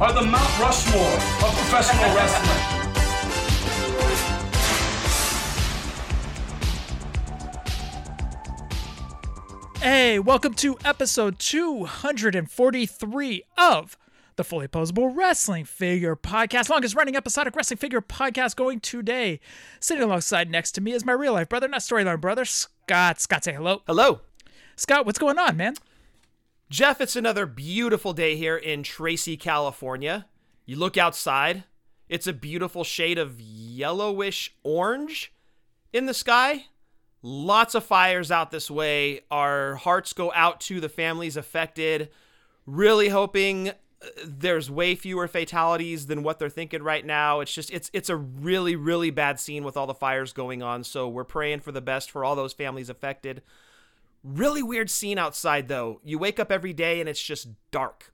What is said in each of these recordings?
are the Mount Rushmore of professional wrestling. Hey, welcome to episode 243 of the Fully Poseable Wrestling Figure Podcast, longest running episodic wrestling figure podcast going today. Sitting alongside next to me is my real life brother, not storyline brother, Scott. Scott, say hello. Hello. Scott, what's going on, man? Jef, it's another beautiful day here in Tracy, California. You look outside, it's a beautiful shade of yellowish orange in the sky. Lots of fires out this way. Our hearts go out to the families affected. Really hoping uh, there's way fewer fatalities than what they're thinking right now. It's just it's it's a really really bad scene with all the fires going on. So we're praying for the best for all those families affected. Really weird scene outside though. You wake up every day and it's just dark.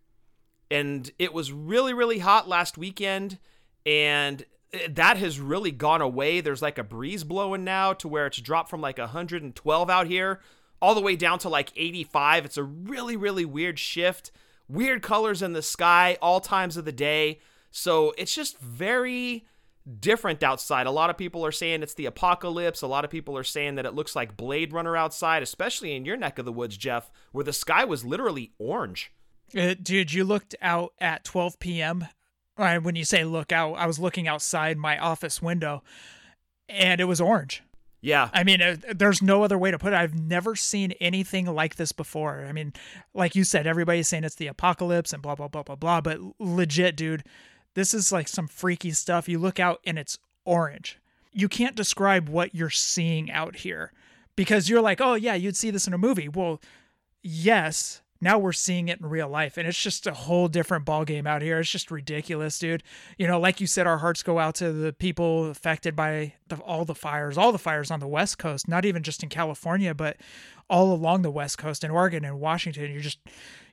And it was really really hot last weekend and eh, that has really gone away. There's like a breeze blowing now to where it's dropped from like 112 out here all the way down to like 85. It's a really really weird shift. Weird colors in the sky all times of the day. So it's just very different outside. A lot of people are saying it's the apocalypse. A lot of people are saying that it looks like Blade Runner outside, especially in your neck of the woods, Jef, where the sky was literally orange. Uh, dude, you looked out at 12 p.m. Uh, when you say look out, I was looking outside my office window and it was orange. Yeah. I mean, uh, there's no other way to put it. I've never seen anything like this before. I mean, like you said, everybody's saying it's the apocalypse and blah, blah, blah, blah, blah. But legit, dude, this is like some freaky stuff. You look out and it's orange. You can't describe what you're seeing out here because you're like, oh, yeah, you'd see this in a movie. Well, yes. Now we're seeing it in real life, and it's just a whole different ballgame out here. It's just ridiculous, dude. You know, like you said, our hearts go out to the people affected by the, all the fires, all the fires on the West Coast, not even just in California, but all along the West Coast in Oregon and Washington. You're just,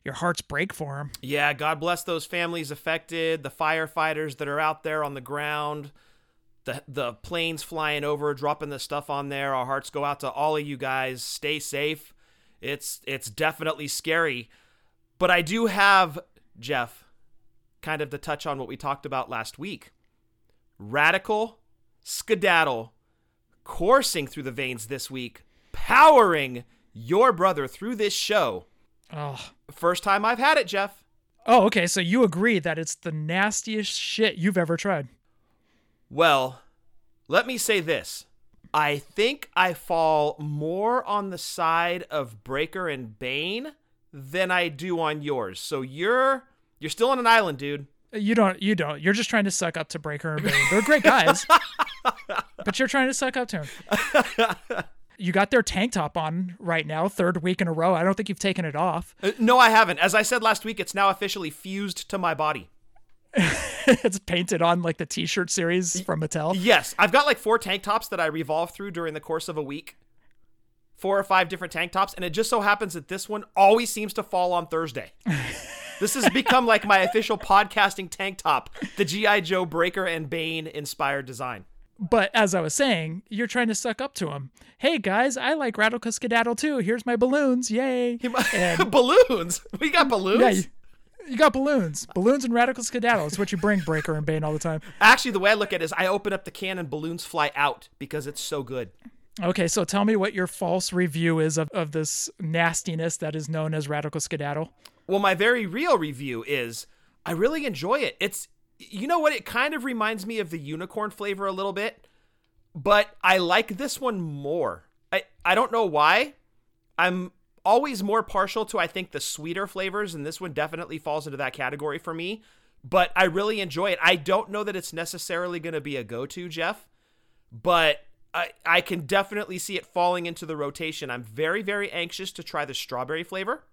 your hearts break for them. Yeah, God bless those families affected, the firefighters that are out there on the ground, the the planes flying over, dropping the stuff on there. Our hearts go out to all of you guys. Stay safe. It's it's definitely scary. But I do have Jef kind of to touch on what we talked about last week. Radical skedaddle coursing through the veins this week, powering your brother through this show. Oh, First time I've had it, Jef. oh, okay. So you agree that it's the nastiest shit you've ever tried? Well, let me say this. I think I fall more on the side of Breaker and Bane than I do on yours. So you're you're still on an island, dude. You don't. You don't. You're just trying to suck up to Breaker and Bane. They're great guys, but you're trying to suck up to them. You got their tank top on right now, third week in a row. I don't think you've taken it off. Uh, no, I haven't. As I said last week, it's now officially fused to my body. it's painted on like the T-shirt series from Mattel. Yes, I've got like four tank tops that I revolve through during the course of a week. Four or five different tank tops, and it just so happens that this one always seems to fall on Thursday. this has become like my official podcasting tank top, the GI Joe Breaker and Bane inspired design. But as I was saying, you're trying to suck up to him. Hey guys, I like Radical Skedaddle too. Here's my balloons. Yay! And- balloons. We got balloons. yeah, you, you got balloons. Balloons and Radical Skedaddle. It's what you bring Breaker and Bane all the time. Actually, the way I look at it is I open up the can and balloons fly out because it's so good. Okay, so tell me what your false review is of, of this nastiness that is known as Radical Skedaddle. Well, my very real review is I really enjoy it. It's you know what? It kind of reminds me of the unicorn flavor a little bit, but I like this one more. I I don't know why. I'm always more partial to I think the sweeter flavors, and this one definitely falls into that category for me. But I really enjoy it. I don't know that it's necessarily going to be a go-to, Jef, but I I can definitely see it falling into the rotation. I'm very very anxious to try the strawberry flavor.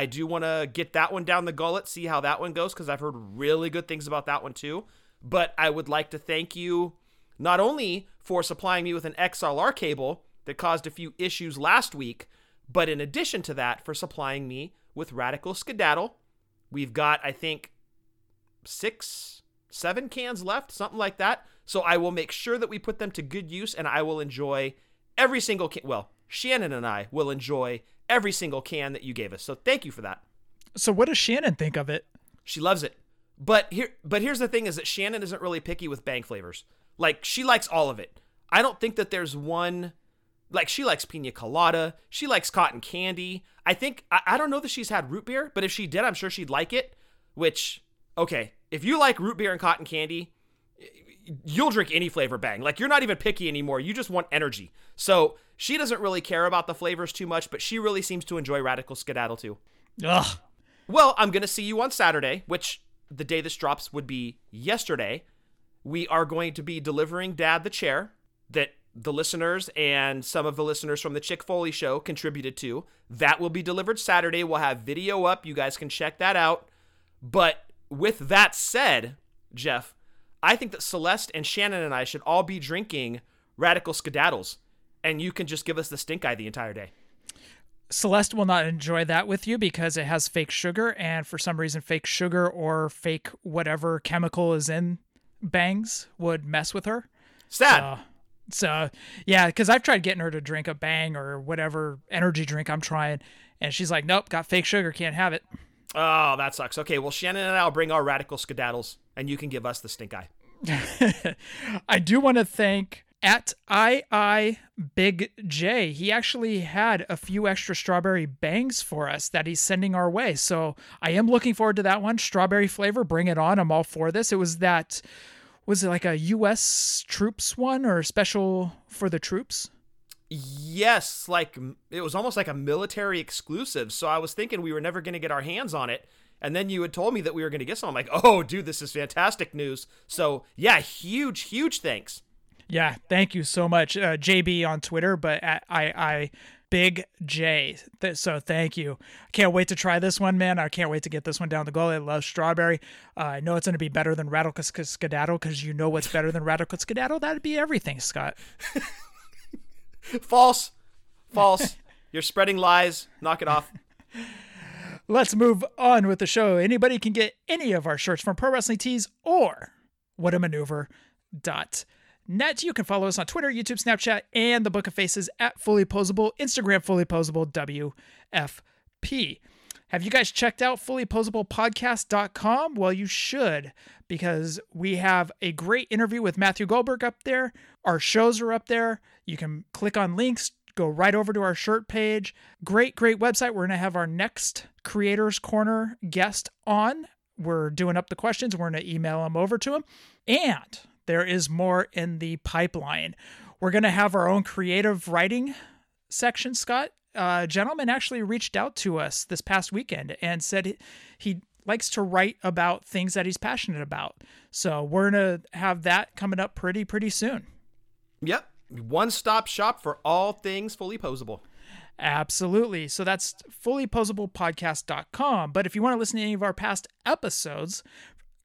I do want to get that one down the gullet, see how that one goes, because I've heard really good things about that one too. but I would like to thank you not only for supplying me with an XLR cable that caused a few issues last week, but in addition to that, for supplying me with Radical Skedaddle. We've got, I think, six, seven cans left, something like that. So I will make sure that we put them to good use and I will enjoy every single can. Well, Shannon and I will enjoy every single can that you gave us. So thank you for that. So what does Shannon think of it? She loves it. But here but here's the thing is that Shannon isn't really picky with bang flavors. Like she likes all of it. I don't think that there's one like she likes pina colada, she likes cotton candy. I think I, I don't know that she's had root beer, but if she did, I'm sure she'd like it. Which okay, if you like root beer and cotton candy, you'll drink any flavor bang. Like you're not even picky anymore. You just want energy. So she doesn't really care about the flavors too much, but she really seems to enjoy Radical Skedaddle too. Ugh. Well, I'm going to see you on Saturday, which the day this drops would be yesterday. We are going to be delivering Dad the chair that the listeners and some of the listeners from the Chick Foley show contributed to. That will be delivered Saturday. We'll have video up. You guys can check that out. But with that said, Jef, I think that Celeste and Shannon and I should all be drinking Radical Skedaddles, and you can just give us the stink eye the entire day. Celeste will not enjoy that with you because it has fake sugar, and for some reason, fake sugar or fake whatever chemical is in bangs would mess with her. Sad. So, so yeah, because I've tried getting her to drink a bang or whatever energy drink I'm trying, and she's like, "Nope, got fake sugar, can't have it." Oh, that sucks. Okay, well, Shannon and I will bring our radical skedaddles, and you can give us the stink eye. I do want to thank at II Big J. He actually had a few extra strawberry bangs for us that he's sending our way. So I am looking forward to that one. Strawberry flavor, bring it on. I'm all for this. It was that, was it like a U.S. troops one or special for the troops? Yes, like it was almost like a military exclusive. So I was thinking we were never going to get our hands on it. And then you had told me that we were going to get some. I'm like, oh, dude, this is fantastic news. So yeah, huge, huge thanks. Yeah, thank you so much, uh, JB on Twitter, but I I Big J. Th- so thank you. I can't wait to try this one, man. I can't wait to get this one down the gullet. I love strawberry. Uh, I know it's going to be better than Radical Skedaddle because you know what's better than Radical Skedaddle? That'd be everything, Scott. False. False. You're spreading lies. Knock it off. Let's move on with the show. Anybody can get any of our shirts from Pro Wrestling Tees or whatamaneuver.net. You can follow us on Twitter, YouTube, Snapchat, and the Book of Faces at Fully Poseable, Instagram, Fully Poseable, WFP. Have you guys checked out fullyposeablepodcast.com? Well, you should because we have a great interview with Matthew Goldberg up there. Our shows are up there. You can click on links, go right over to our shirt page. Great, great website. We're going to have our next Creators Corner guest on. We're doing up the questions. We're going to email them over to him. And there is more in the pipeline. We're going to have our own creative writing section, Scott uh, gentleman actually reached out to us this past weekend and said he, likes to write about things that he's passionate about. So we're gonna have that coming up pretty pretty soon. Yep, one stop shop for all things fully poseable. Absolutely. So that's fullyposeablepodcast.com. But if you want to listen to any of our past episodes,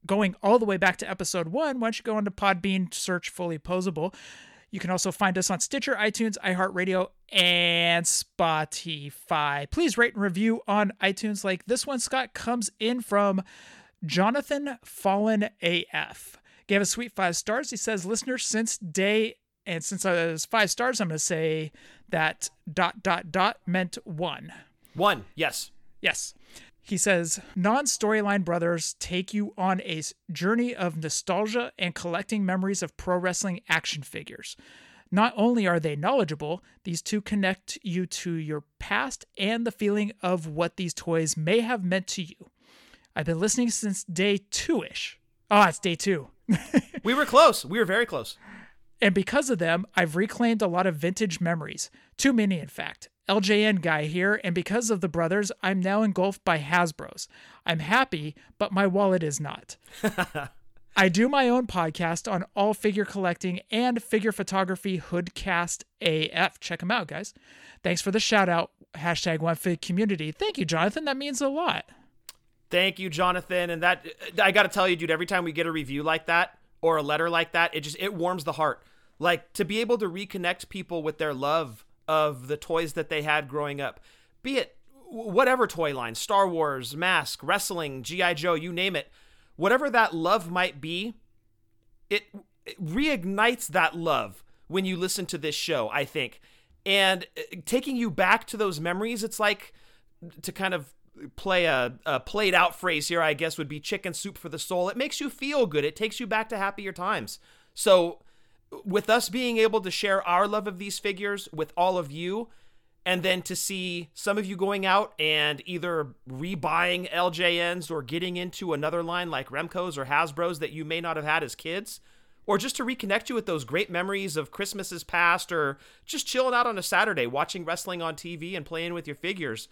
going all the way back to episode one, why don't you go onto Podbean, search Fully Poseable. You can also find us on Stitcher, iTunes, iHeartRadio, and Spotify. Please rate and review on iTunes. Like this one, Scott, comes in from Jonathan Fallen AF. Gave us sweet five stars. He says, listener since day and since I was five stars, I'm going to say that dot dot dot meant one. One, yes. Yes. He says, non storyline brothers take you on a journey of nostalgia and collecting memories of pro wrestling action figures. Not only are they knowledgeable, these two connect you to your past and the feeling of what these toys may have meant to you. I've been listening since day two ish. Oh, ah, it's day two. we were close. We were very close. And because of them, I've reclaimed a lot of vintage memories. Too many, in fact. LJN guy here, and because of the brothers, I'm now engulfed by Hasbro's. I'm happy, but my wallet is not. I do my own podcast on all figure collecting and figure photography, Hoodcast AF. Check them out, guys. Thanks for the shout out. Hashtag OneFig community. Thank you, Jonathan. That means a lot. Thank you, Jonathan. And that, I got to tell you, dude, every time we get a review like that, or a letter like that, it just it warms the heart. Like to be able to reconnect people with their love of the toys that they had growing up, be it whatever toy line, Star Wars, Mask, wrestling, GI Joe, you name it. Whatever that love might be, it, it reignites that love when you listen to this show, I think. And uh, taking you back to those memories, it's like to kind of play a, a, played out phrase here, I guess, would be chicken soup for the soul. It makes you feel good. It takes you back to happier times. So, with us being able to share our love of these figures with all of you, and then to see some of you going out and either rebuying LJNs or getting into another line like Remco's or Hasbro's that you may not have had as kids, or just to reconnect you with those great memories of Christmases past, or just chilling out on a Saturday watching wrestling on TV and playing with your figures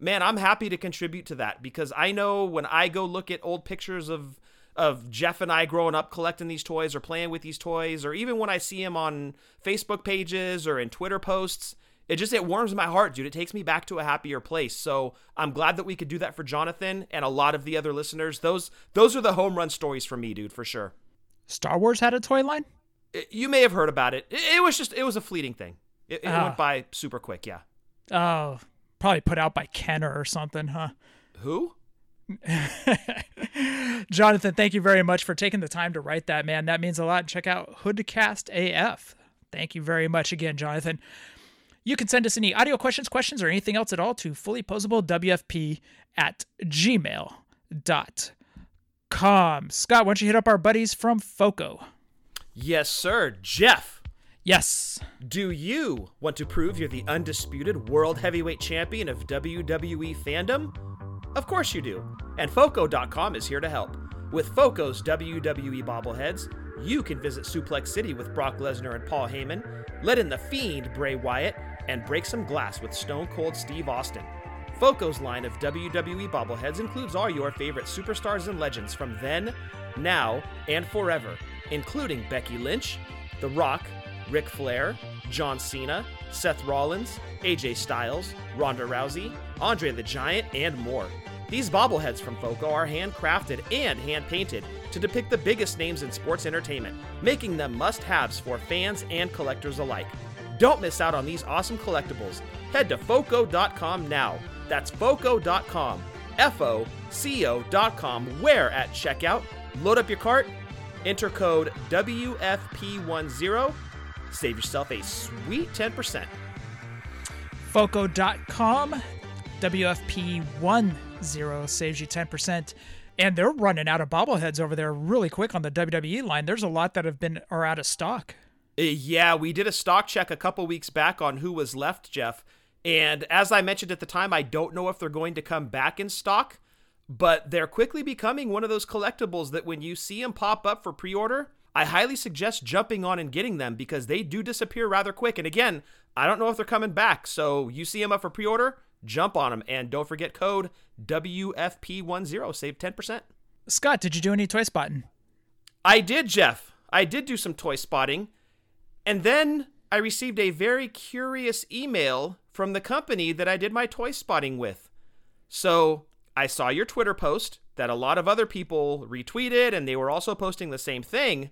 man, I'm happy to contribute to that because I know when I go look at old pictures of of Jef and I growing up collecting these toys or playing with these toys, or even when I see him on Facebook pages or in Twitter posts, it just it warms my heart, dude. It takes me back to a happier place. So I'm glad that we could do that for Jonathan and a lot of the other listeners. Those those are the home run stories for me, dude, for sure. Star Wars had a toy line. You may have heard about it. it. Was just it was a fleeting thing. It, it Oh. went ah. by super quick. Yeah. Oh, probably put out by Kenner or something, huh? Who? Jonathan, thank you very much for taking the time to write that, man. That means a lot. Check out Hoodcast AF. Thank you very much again, Jonathan. You can send us any audio questions, questions, or anything else at all to fullyposeablewfp at gmail.com. Scott, why don't you hit up our buddies from FOCO? Yes, sir. Jef. Yes. Do you want to prove you're the undisputed world heavyweight champion of WWE fandom? Of course you do. And Foco.com is here to help. With Foco's WWE bobbleheads, you can visit Suplex City with Brock Lesnar and Paul Heyman, let in the Fiend Bray Wyatt, and break some glass with Stone Cold Steve Austin. Foco's line of WWE bobbleheads includes all your favorite superstars and legends from then, now, and forever, including Becky Lynch, The Rock, Ric Flair, John Cena, Seth Rollins, AJ Styles, Ronda Rousey, Andre the Giant, and more. These bobbleheads from Foco are handcrafted and hand painted to depict the biggest names in sports entertainment, making them must haves for fans and collectors alike. Don't miss out on these awesome collectibles. Head to FOCO.com now. That's FOCO.com. F O C O.com, where at checkout, load up your cart, enter code WFP10, save yourself a sweet 10%. Foco.com. WFP10 saves you 10%. And they're running out of bobbleheads over there really quick on the WWE line. There's a lot that have been are out of stock. Uh, Yeah, we did a stock check a couple weeks back on who was left, Jef. And as I mentioned at the time, I don't know if they're going to come back in stock, but they're quickly becoming one of those collectibles that when you see them pop up for pre order, I highly suggest jumping on and getting them because they do disappear rather quick. And again, I don't know if they're coming back. So you see them up for pre order, jump on them. And don't forget code WFP10, save 10%. Scott, did you do any toy spotting? I did, Jef. I did do some toy spotting. And then I received a very curious email from the company that I did my toy spotting with. So I saw your Twitter post that a lot of other people retweeted, and they were also posting the same thing.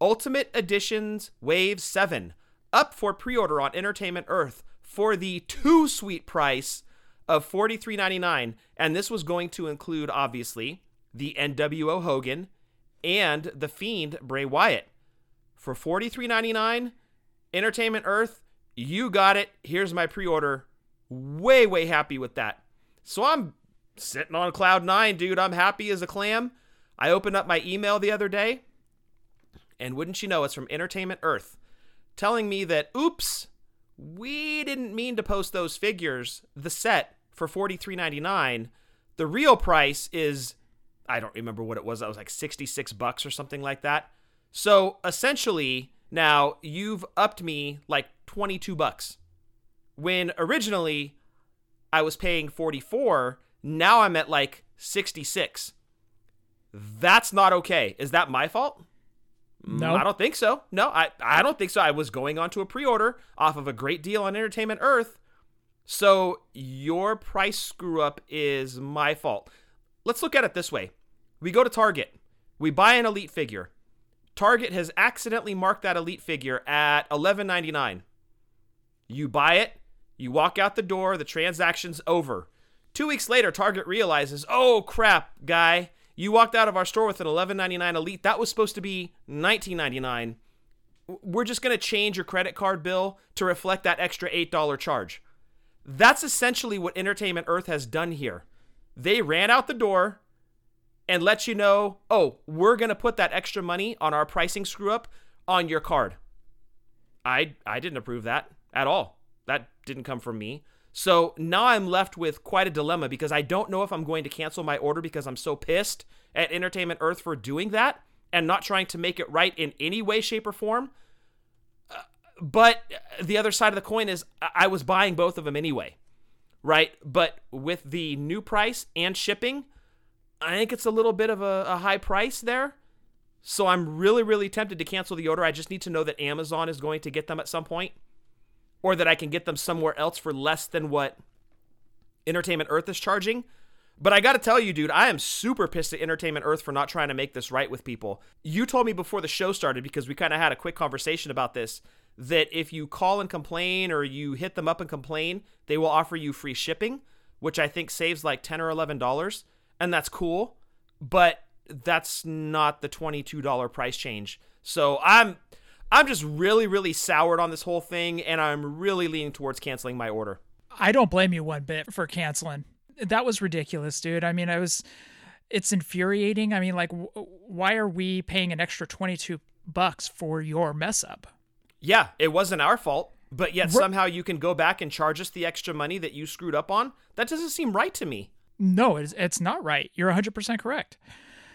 Ultimate Editions Wave 7 up for pre order on Entertainment Earth for the too sweet price of $43.99. And this was going to include, obviously, the NWO Hogan and the Fiend Bray Wyatt. For $43.99, Entertainment Earth, you got it. Here's my pre order. Way, way happy with that. So I'm sitting on cloud nine, dude. I'm happy as a clam. I opened up my email the other day, and wouldn't you know, it's from Entertainment Earth telling me that, oops, we didn't mean to post those figures, the set, for $43.99. The real price is, I don't remember what it was. That was like 66 bucks or something like that. So essentially, now you've upped me like 22 bucks. When originally I was paying 44, now I'm at like 66. That's not okay. Is that my fault? No. I don't think so. No, I, I don't think so. I was going on to a pre order off of a great deal on Entertainment Earth. So your price screw up is my fault. Let's look at it this way we go to Target, we buy an Elite figure. Target has accidentally marked that elite figure at $11.99. You buy it, you walk out the door, the transaction's over. Two weeks later, Target realizes, oh crap, guy, you walked out of our store with an $11.99 elite. That was supposed to be $19.99. We're just going to change your credit card bill to reflect that extra $8 charge. That's essentially what Entertainment Earth has done here. They ran out the door and let you know, oh, we're going to put that extra money on our pricing screw up on your card. I I didn't approve that at all. That didn't come from me. So now I'm left with quite a dilemma because I don't know if I'm going to cancel my order because I'm so pissed at Entertainment Earth for doing that and not trying to make it right in any way, shape, or form. Uh, but the other side of the coin is I was buying both of them anyway, right? But with the new price and shipping, I think it's a little bit of a, a high price there. So I'm really, really tempted to cancel the order. I just need to know that Amazon is going to get them at some point or that I can get them somewhere else for less than what Entertainment Earth is charging. But I got to tell you, dude, I am super pissed at Entertainment Earth for not trying to make this right with people. You told me before the show started, because we kind of had a quick conversation about this, that if you call and complain or you hit them up and complain, they will offer you free shipping, which I think saves like 10 or $11. And that's cool. But that's not the $22 price change. So I'm. I'm just really, really soured on this whole thing, and I'm really leaning towards canceling my order. I don't blame you one bit for canceling. That was ridiculous, dude. I mean, I was. It's infuriating. I mean, like, w- why are we paying an extra twenty-two bucks for your mess up? Yeah, it wasn't our fault, but yet somehow you can go back and charge us the extra money that you screwed up on. That doesn't seem right to me. No, it's it's not right. You're 100% correct.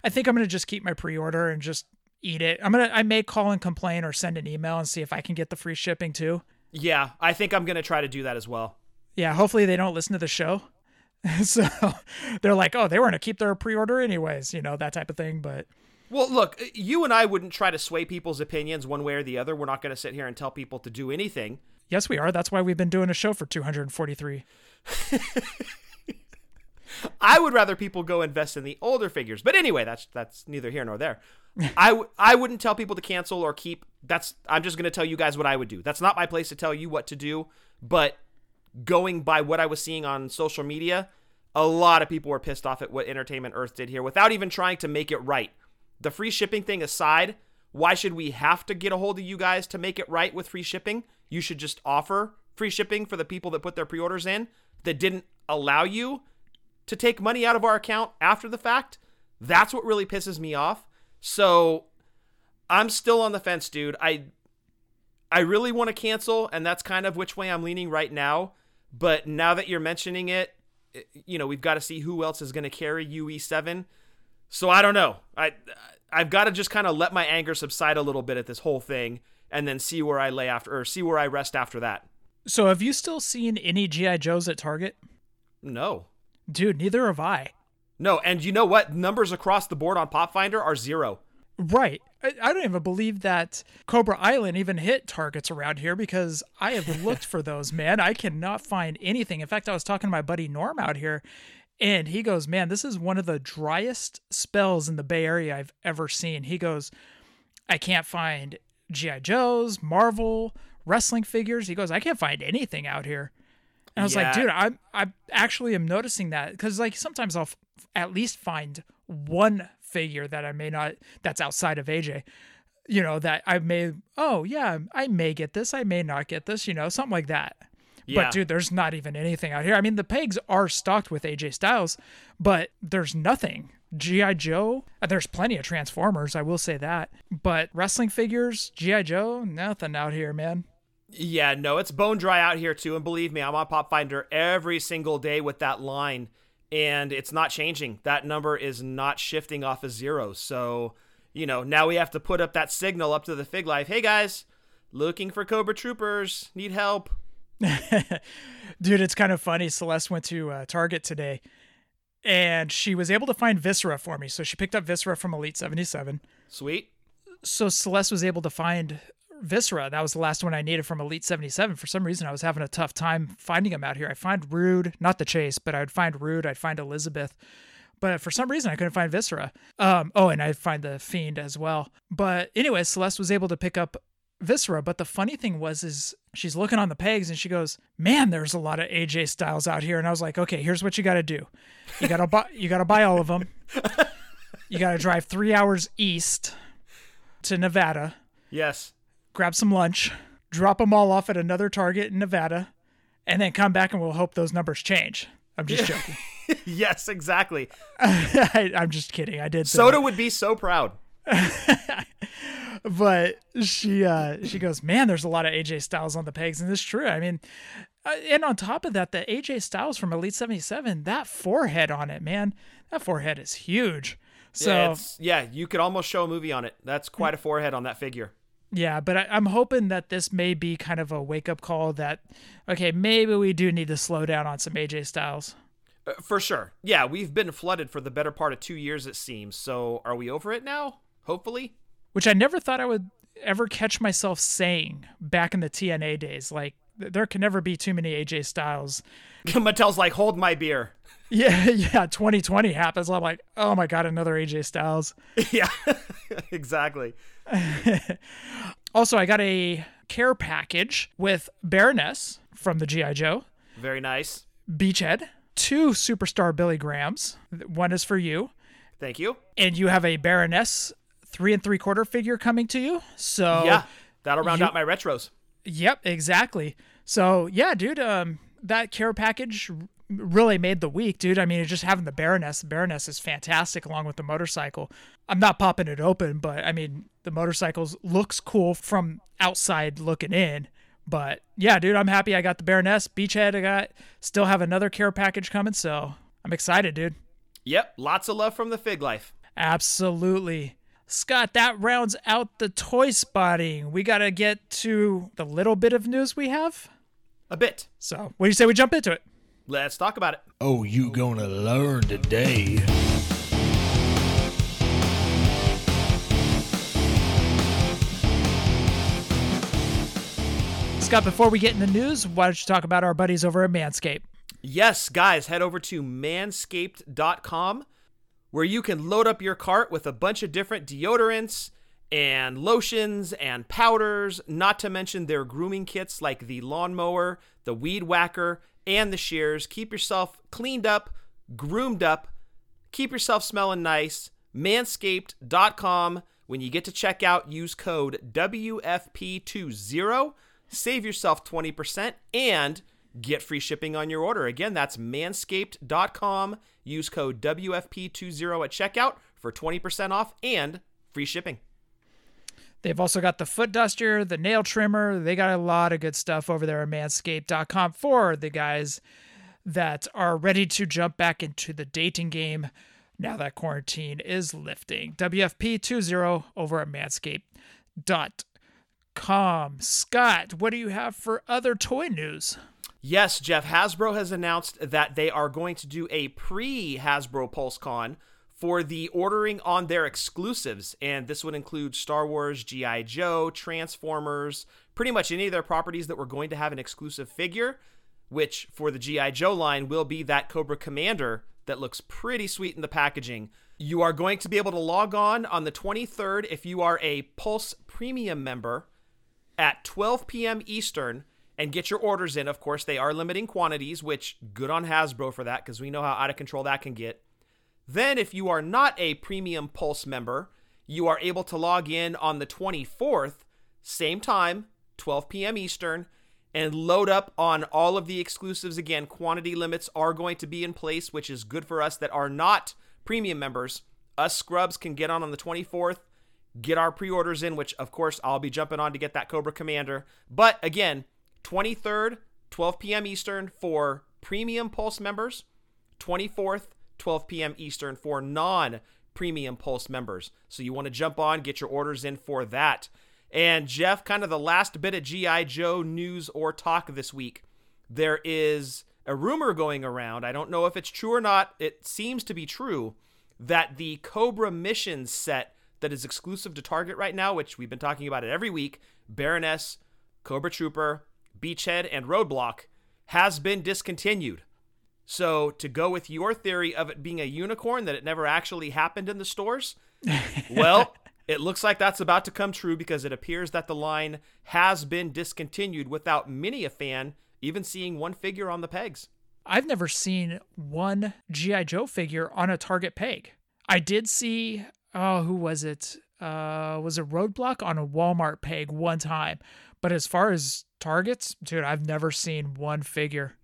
I think I'm going to just keep my pre-order and just eat it. I'm to I may call and complain or send an email and see if I can get the free shipping too. Yeah, I think I'm going to try to do that as well. Yeah, hopefully they don't listen to the show. so they're like, "Oh, they were to keep their pre-order anyways," you know, that type of thing, but Well, look, you and I wouldn't try to sway people's opinions one way or the other. We're not going to sit here and tell people to do anything. Yes, we are. That's why we've been doing a show for 243. I would rather people go invest in the older figures. But anyway, that's that's neither here nor there. I w- I wouldn't tell people to cancel or keep. That's I'm just going to tell you guys what I would do. That's not my place to tell you what to do, but going by what I was seeing on social media, a lot of people were pissed off at what Entertainment Earth did here without even trying to make it right. The free shipping thing aside, why should we have to get a hold of you guys to make it right with free shipping? You should just offer free shipping for the people that put their pre-orders in that didn't allow you to take money out of our account after the fact. That's what really pisses me off. So I'm still on the fence, dude. I I really want to cancel, and that's kind of which way I'm leaning right now. But now that you're mentioning it, it- you know, we've got to see who else is going to carry UE7. So I don't know. I I've got to just kind of let my anger subside a little bit at this whole thing, and then see where I lay after, or see where I rest after that. So have you still seen any GI Joes at Target? No, Dude, neither have I. no, and you know what? Numbers across the board on PopFindr are zero. Right. I, I don't even believe that Cobra Island even hit targets around here because I have looked for those, man. I cannot find anything. In fact, I was talking to my buddy Norm out here, and he goes, Man, this is one of the driest spells in the Bay Area I've ever seen. He goes, I can't find G.I. Joes, Marvel, wrestling figures. He goes, I can't find anything out here. And I was like, dude, I I actually am noticing that because like sometimes I'll f- at least find one figure that I may not that's outside of AJ, you know, that I may oh yeah I may get this, I may not get this, you know, something like that. Yeah. But dude, there's not even anything out here. I mean, the pegs are stocked with AJ Styles, but there's nothing. GI Joe, uh, there's plenty of Transformers, I will say that. But wrestling figures, GI Joe, nothing out here, man. Yeah, no, it's bone dry out here too. And believe me, I'm on PopFindr every single day with that line, and it's not changing. That number is not shifting off of zero. So, you know, now we have to put up that signal up to the Fig Life. Hey guys, looking for Cobra Troopers, need help. Dude, it's kind of funny. Celeste went to uh, Target today and she was able to find Viscera for me. So she picked up Viscera from Elite 77. Sweet. So Celeste was able to find Viscera. That was the last one I needed from Elite 77. For some reason, I was having a tough time finding them out here. I find Rude, not the Chase, but I would find Rude, I'd find Elizabeth. but for some reason I couldn't find Viscera. Um, oh, and I find the Fiend as well. But anyway, Celeste was able to pick up Viscera. But the funny thing was, is she's looking on the pegs and she goes, "Man, there's a lot of AJ Styles out here." And I was like, "Okay, here's what you got to do. You gotta buy. You gotta buy all of them. You gotta drive three hours east to Nevada, Yes. Grab some lunch, drop them all off at another Target in Nevada, and then come back and we'll hope those numbers change." I'm just joking. yes, exactly. I, I'm just kidding. I did Soda that. would be so proud. but she uh she goes, man, there's a lot of AJ Styles on the pegs, and it's true. I mean, uh, and on top of that, the AJ Styles from Elite '77, that forehead on it, man, that forehead is huge. So yeah, it's, yeah, you could almost show a movie on it. That's quite a forehead on that figure. Yeah, but I, I'm hoping that this may be kind of a wake up call that, okay, maybe we do need to slow down on some AJ Styles. Uh, for sure. Yeah, we've been flooded for the better part of two years, it seems. So are we over it now? Hopefully. Which I never thought I would ever catch myself saying back in the TNA days. Like, there can never be too many AJ Styles. Mattel's like, hold my beer. Yeah, yeah, 2020 happens. I'm like, oh my God, another AJ Styles. yeah, exactly. Also, I got a care package with Baroness from the G.I. Joe, Very nice. Beachhead, two Superstar Billy Grahams. One is for you. Thank you. and you have a Baroness three and three quarter figure coming to you. So yeah, that'll round you- out my retros. Yep, exactly. So yeah, dude, um, that care package really made the week, dude. I mean, just having the Baroness, the Baroness is fantastic along with the motorcycle. I'm not popping it open, but I mean, the motorcycles looks cool from outside looking in. But yeah, dude, I'm happy I got the Baroness Beachhead. I got still have another care package coming, so I'm excited, dude. Yep, lots of love from the Fig Life. Absolutely. Scott, that rounds out the toy spotting. We got to get to the little bit of news we have. A bit. So, what do you say we jump into it? Let's talk about it. Oh, you gonna learn today. Scott, before we get in the news, why don't you talk about our buddies over at Manscaped? Yes, guys, head over to manscaped.com where you can load up your cart with a bunch of different deodorants and lotions and powders, not to mention their grooming kits like the lawnmower, the weed whacker, and the shears. Keep yourself cleaned up, groomed up, keep yourself smelling nice. Manscaped.com. When you get to checkout, use code WFP20. Save yourself 20% and get free shipping on your order. Again, that's manscaped.com. Use code WFP20 at checkout for 20% off and free shipping. They've also got the foot duster, the nail trimmer. They got a lot of good stuff over there at manscaped.com for the guys that are ready to jump back into the dating game now that quarantine is lifting. WFP20 over at manscaped.com. Scott, what do you have for other toy news? Yes, Jef Hasbro has announced that they are going to do a pre Hasbro PulseCon for the ordering on their exclusives. And this would include Star Wars, G.I. Joe, Transformers, pretty much any of their properties that were going to have an exclusive figure, which for the G.I. Joe line will be that Cobra Commander that looks pretty sweet in the packaging. You are going to be able to log on on the 23rd if you are a Pulse Premium member at 12 p.m. Eastern and get your orders in. Of course, they are limiting quantities, which good on Hasbro for that because we know how out of control that can get. Then, if you are not a Premium Pulse member, you are able to log in on the 24th, same time, 12 p.m. Eastern, and load up on all of the exclusives. Again, quantity limits are going to be in place, which is good for us that are not premium members. Us scrubs can get on on the 24th, get our pre orders in, which of course I'll be jumping on to get that Cobra Commander. But again, 23rd, 12 p.m. Eastern for premium Pulse members, 24th, 12 p.m. Eastern for non premium Pulse members. So you want to jump on, get your orders in for that. And Jef, kind of the last bit of G.I. Joe news or talk this week. There is a rumor going around. I don't know if it's true or not. It seems to be true that the Cobra Missions set that is exclusive to Target right now, which we've been talking about it every week Baroness, Cobra Trooper, Beachhead, and Roadblock, has been discontinued. So to go with your theory of it being a unicorn that it never actually happened in the stores, well, it looks like that's about to come true because it appears that the line has been discontinued without many a fan even seeing one figure on the pegs. I've never seen one GI Joe figure on a Target peg. I did see oh, who was it? Uh, was a Roadblock on a Walmart peg one time, but as far as targets, dude, I've never seen one figure.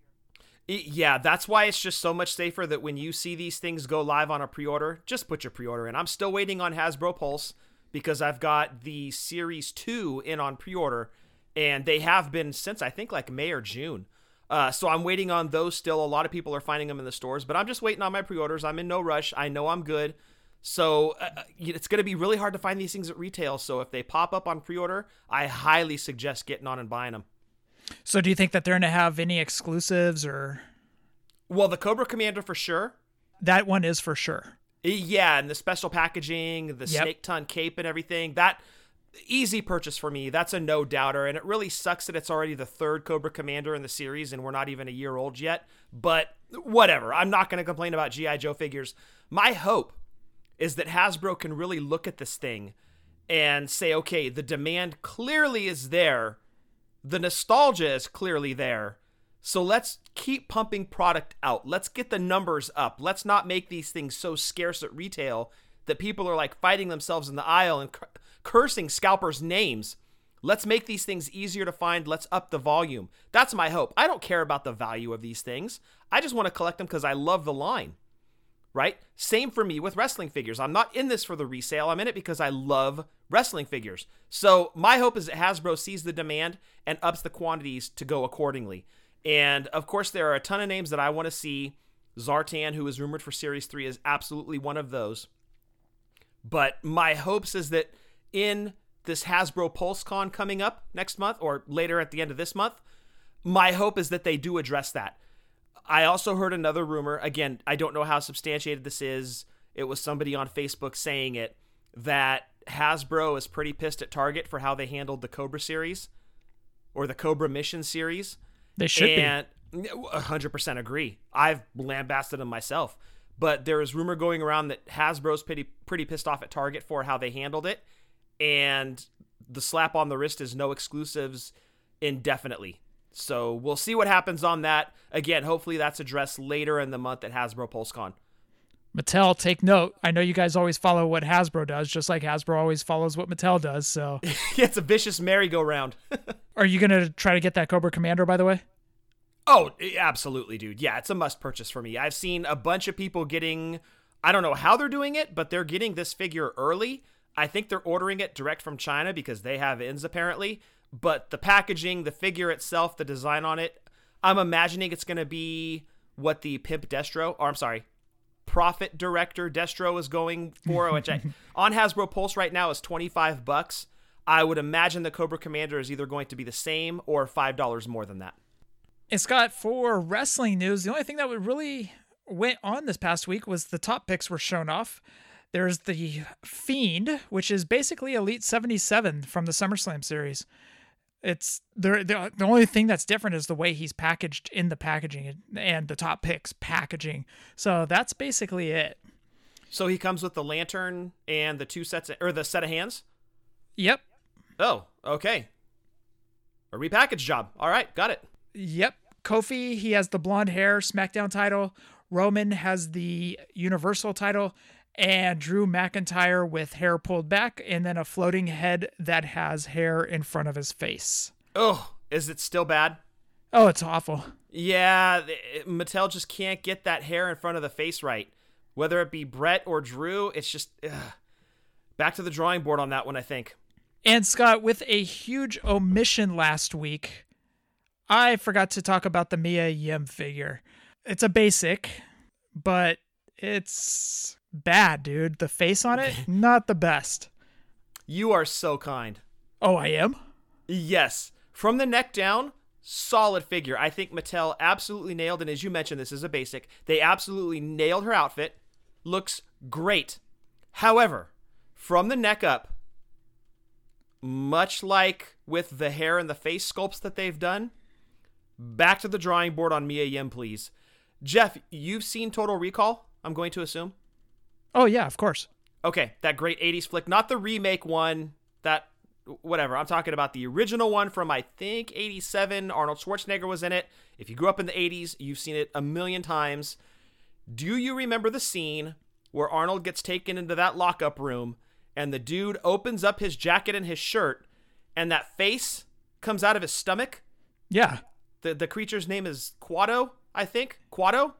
Yeah, that's why it's just so much safer that when you see these things go live on a pre-order, just put your pre-order in. I'm still waiting on Hasbro Pulse because I've got the Series 2 in on pre-order and they have been since I think like May or June. Uh, so I'm waiting on those still. A lot of people are finding them in the stores, but I'm just waiting on my pre-orders. I'm in no rush. I know I'm good. So uh, uh it's going to be really hard to find these things at retail. So if they pop up on pre-order, I highly suggest getting on and buying them. So do you think that they're going to have any exclusives or? Well, the Cobra Commander for sure. That one is for sure. Yeah, and the special packaging, the yep. snake ton cape, and everything. That easy purchase for me. That's a no doubter, and it really sucks that it's already the third Cobra Commander in the series, and we're not even a year old yet. But whatever. I'm not going to complain about GI Joe figures. My hope is that Hasbro can really look at this thing and say, okay, the demand clearly is there the nostalgia is clearly there. So let's keep pumping product out. Let's get the numbers up. Let's not make these things so scarce at retail that people are like fighting themselves in the aisle and cursing scalpers' names. Let's make these things easier to find. Let's up the volume. That's my hope. I don't care about the value of these things. I just want to collect them because I love the line. Right? Same for me with wrestling figures. I'm not in this for the resale. I'm in it because I love wrestling figures. So my hope is that Hasbro sees the demand and ups the quantities to go accordingly. And of course, there are a ton of names that I want to see. Zartan, who is rumored for Series 3, is absolutely one of those. But my hopes is that in this Hasbro PulseCon coming up next month or later at the end of this month, my hope is that they do address that. I also heard another rumor. Again, I don't know how substantiated this is. It was somebody on Facebook saying it that Hasbro is pretty pissed at Target for how they handled the Cobra series or the Cobra Mission series. They should and be. 100% agree. I've lambasted them myself. But there is rumor going around that Hasbro's pretty pretty pissed off at Target for how they handled it, and the slap on the wrist is no exclusives indefinitely. So we'll see what happens on that. Again, hopefully that's addressed later in the month at Hasbro PulseCon. Mattel, take note. I know you guys always follow what Hasbro does, just like Hasbro always follows what Mattel does. So yeah, it's a vicious merry-go-round. Are you gonna try to get that Cobra Commander, by the way? Oh, eh, absolutely, dude. Yeah, it's a must purchase for me. I've seen a bunch of people getting. I don't know how they're doing it, but they're getting this figure early. I think they're ordering it direct from China because they have ins apparently. But the packaging, the figure itself, the design on it, I'm imagining it's going to be what the Pimp Destro, or I'm sorry, profit director Destro is going for, which I, on Hasbro Pulse right now is 25 bucks. I would imagine the Cobra Commander is either going to be the same or $5 more than that. And Scott, for wrestling news, the only thing that really went on this past week was the top picks were shown off. There's the Fiend, which is basically Elite 77 from the SummerSlam series. It's the, the the only thing that's different is the way he's packaged in the packaging and the top picks packaging. So that's basically it. So he comes with the lantern and the two sets of, or the set of hands. Yep. Oh, okay. A repackaged job. All right, got it. Yep. Kofi, he has the blonde hair SmackDown title. Roman has the Universal title, and Drew McIntyre with hair pulled back and then a floating head that has hair in front of his face. Oh, is it still bad? Oh, it's awful. Yeah, Mattel just can't get that hair in front of the face right. Whether it be Brett or Drew, it's just ugh. back to the drawing board on that one, I think. And Scott, with a huge omission last week, I forgot to talk about the Mia Yim figure. It's a basic, but it's bad, dude. The face on it, not the best. You are so kind. Oh, I am? Yes. From the neck down, solid figure. I think Mattel absolutely nailed, and as you mentioned, this is a basic. They absolutely nailed her outfit. Looks great. However, from the neck up, much like with the hair and the face sculpts that they've done, back to the drawing board on Mia Yim, please Jef, you've seen Total Recall, I'm going to assume? Oh yeah, of course. Okay, that great 80s flick, not the remake one, that whatever. I'm talking about the original one from I think 87. Arnold Schwarzenegger was in it. If you grew up in the 80s, you've seen it a million times. Do you remember the scene where Arnold gets taken into that lockup room and the dude opens up his jacket and his shirt and that face comes out of his stomach? Yeah. The the creature's name is Kuato, I think. Kuato?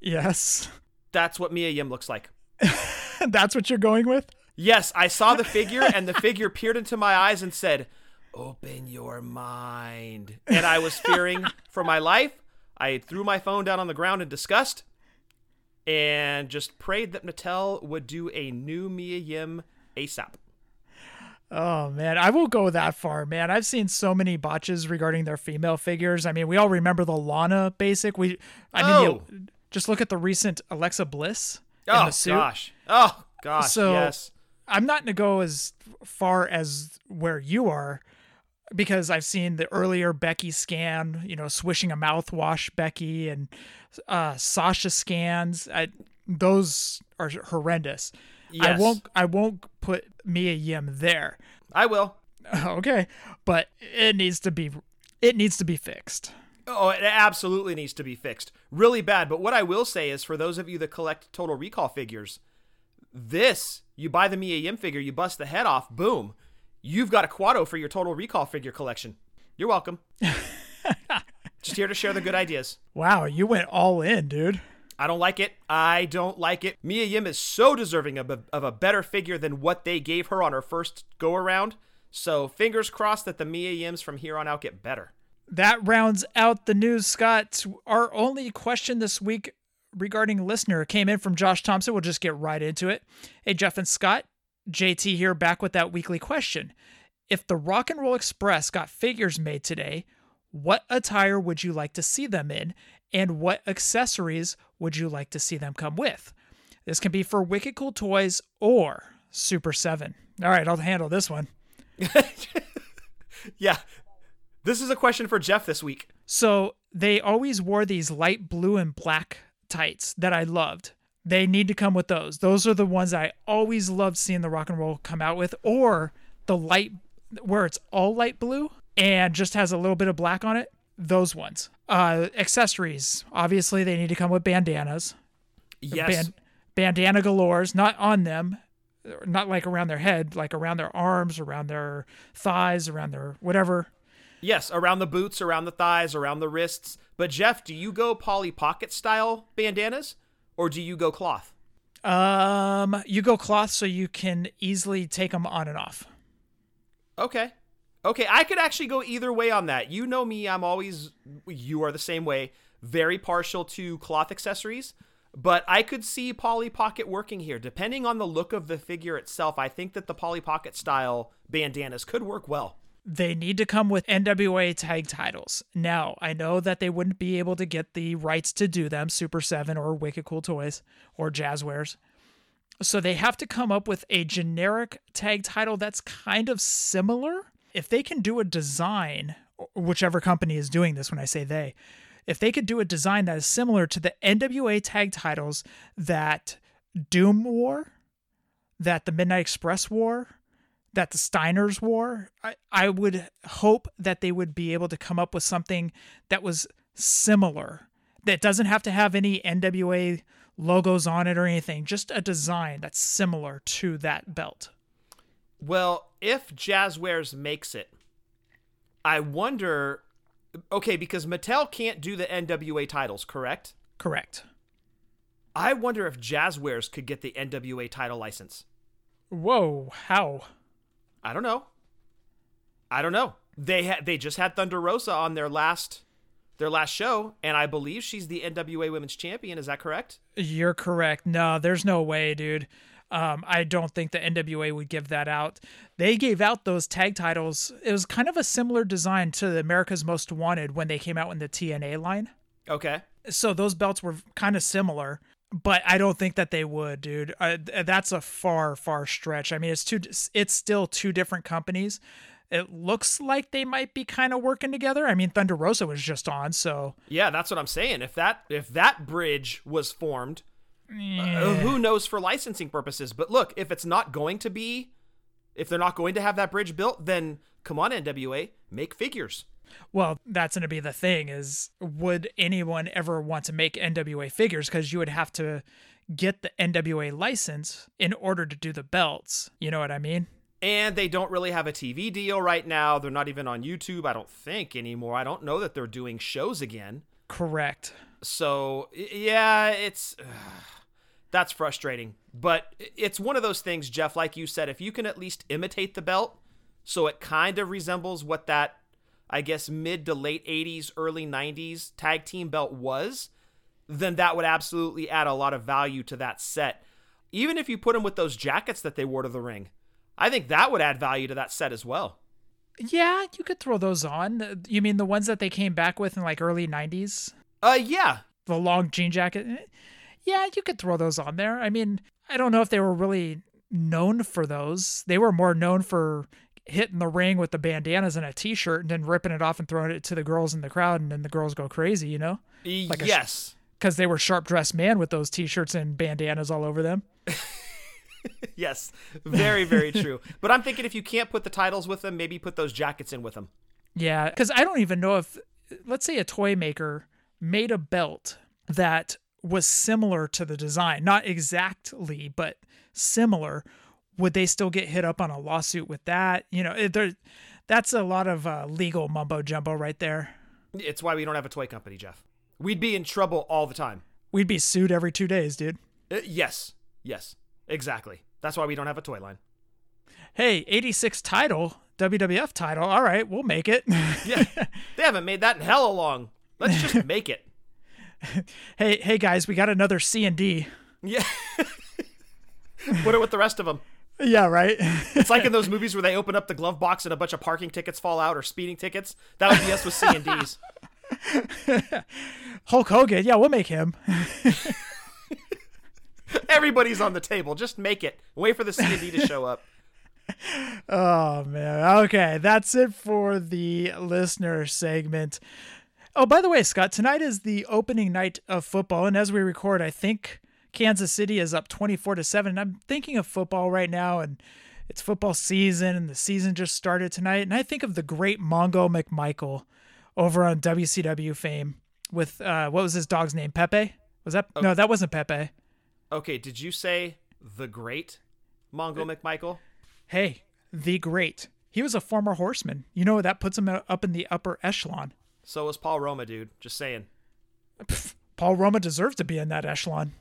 Yes. That's what Mia Yim looks like. That's what you're going with? Yes, I saw the figure, and the figure peered into my eyes and said, Open your mind. And I was fearing for my life. I threw my phone down on the ground in disgust and just prayed that Mattel would do a new Mia Yim ASAP. Oh man, I won't go that far, man. I've seen so many botches regarding their female figures. I mean, we all remember the Lana basic. We, I mean, Oh. you- just look at the recent Alexa Bliss Oh, gosh. Oh, gosh. So yes. I'm not going to go as far as where you are because I've seen the earlier Becky scan, you know, swishing a mouthwash Becky and uh, Sasha scans. I, those are horrendous. Yes. I won't. I won't put Mia Yim there. I will. Okay, but it needs to be. It needs to be fixed. Oh, it absolutely needs to be fixed. Really bad. But what I will say is for those of you that collect Total Recall figures, this, you buy the Mia Yim figure, you bust the head off, boom. You've got a Kuato for your Total Recall figure collection. You're welcome. Just here to share the good ideas. Wow, you went all in, dude. I don't like it. I don't like it. Mia Yim is so deserving of a, of a better figure than what they gave her on her first go around. So fingers crossed that the Mia Yims from here on out get better. That rounds out the news, Scott. Our only question this week regarding listener came in from Josh Thompson. We'll just get right into it. Hey, Jef and Scott, JT here back with that weekly question. If the Rock and Roll Express got figures made today, what attire would you like to see them in, and what accessories would you like to see them come with? This can be for Wicked Cool Toys or Super 7. All right, I'll handle this one. Yeah. This is a question for Jef this week. So they always wore these light blue and black tights that I loved. They need to come with those. Those are the ones I always loved seeing the rock and roll come out with, or the light where it's all light blue and just has a little bit of black on it. Those ones. Uh, accessories. Obviously, they need to come with bandanas. Yes. Ban- bandana galores, not on them, not like around their head, like around their arms, around their thighs, around their whatever. Yes, around the boots, around the thighs, around the wrists. But Jef, do you go Polly Pocket style bandanas or do you go cloth? Um, you go cloth so you can easily take them on and off. Okay. Okay, I could actually go either way on that. You know me, I'm always you are the same way, very partial to cloth accessories, but I could see Polly Pocket working here. Depending on the look of the figure itself, I think that the Polly Pocket style bandanas could work well. They need to come with NWA tag titles. Now, I know that they wouldn't be able to get the rights to do them, Super 7 or Wicked Cool Toys or Jazzwares. So they have to come up with a generic tag title that's kind of similar. If they can do a design, whichever company is doing this when I say they, if they could do a design that is similar to the NWA tag titles that Doom wore, that the Midnight Express wore, that the Steiners wore, I, I would hope that they would be able to come up with something that was similar. That doesn't have to have any NWA logos on it or anything, just a design that's similar to that belt. Well, if Jazzwares makes it, I wonder okay, because Mattel can't do the NWA titles, correct? Correct. I wonder if Jazzwares could get the NWA title license. Whoa, how? I don't know. I don't know. They had they just had Thunder Rosa on their last their last show, and I believe she's the NWA Women's Champion. Is that correct? You're correct. No, there's no way, dude. Um, I don't think the NWA would give that out. They gave out those tag titles. It was kind of a similar design to the America's Most Wanted when they came out in the TNA line. Okay. So those belts were kind of similar, but I don't think that they would, dude. Uh, th- that's a far, far stretch. I mean, it's two. It's still two different companies. it looks like they might be kind of working together. I mean, Thunder Rosa was just on, so Yeah, that's what I'm saying. If that if that bridge was formed, uh, who knows for licensing purposes? But look, if it's not going to be, if they're not going to have that bridge built, then come on, NWA, make figures. Well, that's going to be the thing is would anyone ever want to make NWA figures cuz you would have to get the NWA license in order to do the belts. You know what I mean? And they don't really have a TV deal right now. They're not even on YouTube, I don't think anymore. I don't know that they're doing shows again. Correct. So yeah, it's that's frustrating. But it's one of those things, Jef. Like you said, if you can at least imitate the belt, so it kind of resembles what that, I guess, mid to late '80s, early '90s tag team belt was, then that would absolutely add a lot of value to that set. Even if you put them with those jackets that they wore to the ring, I think that would add value to that set as well. Yeah, you could throw those on. You mean the ones that they came back with in like early 90s? Uh, yeah, The long jean jacket? Yeah, you could throw those on there. I mean, I don't know if they were really known for those. They were more known for hitting the ring with the bandanas and a t-shirt and then ripping it off and throwing it to the girls in the crowd and then the girls go crazy, you know? Like yes. Cuz they were sharp-dressed man with those t-shirts and bandanas all over them. Yes, very, very true. But I'm thinking if you can't put the titles with them, maybe put those jackets in with them. Yeah, because I don't even know if, let's say, a toy maker made a belt that was similar to the design, not exactly, but similar. Would they still get hit up on a lawsuit with that? You know, there, that's a lot of uh, legal mumbo jumbo right there. It's why we don't have a toy company, Jef. We'd be in trouble all the time. We'd be sued every two days, dude. Uh, yes, yes, exactly. That's why we don't have a toy line. Hey, 86 title, WWF title. All right, we'll make it. Yeah, they haven't made that in hella long. Let's just make it. hey, hey guys, we got another C and D. Yeah. Put it with the rest of them. Yeah, right. It's like in those movies where they open up the glove box and a bunch of parking tickets fall out or speeding tickets. That would be us with C and D's. Hulk Hogan. Yeah, we'll make him. Everybody's on the table. Just make it. Wait for the C and D to show up. Oh man. Okay, that's it for the listener segment. Oh, by the way, Scott, tonight is the opening night of football, and as we record, I think Kansas City is up twenty-four to seven. And I'm thinking of football right now, and it's football season, and the season just started tonight. And I think of the great Mongo McMichael over on WCW fame with uh, what was his dog's name? Pepe. Was that no? That wasn't Pepe. Okay, did you say the great Mongo McMichael? Hey, the great. He was a former horseman. You know that puts him up in the upper echelon. So was Paul Roma, dude. Just saying. Paul Roma deserves to be in that echelon.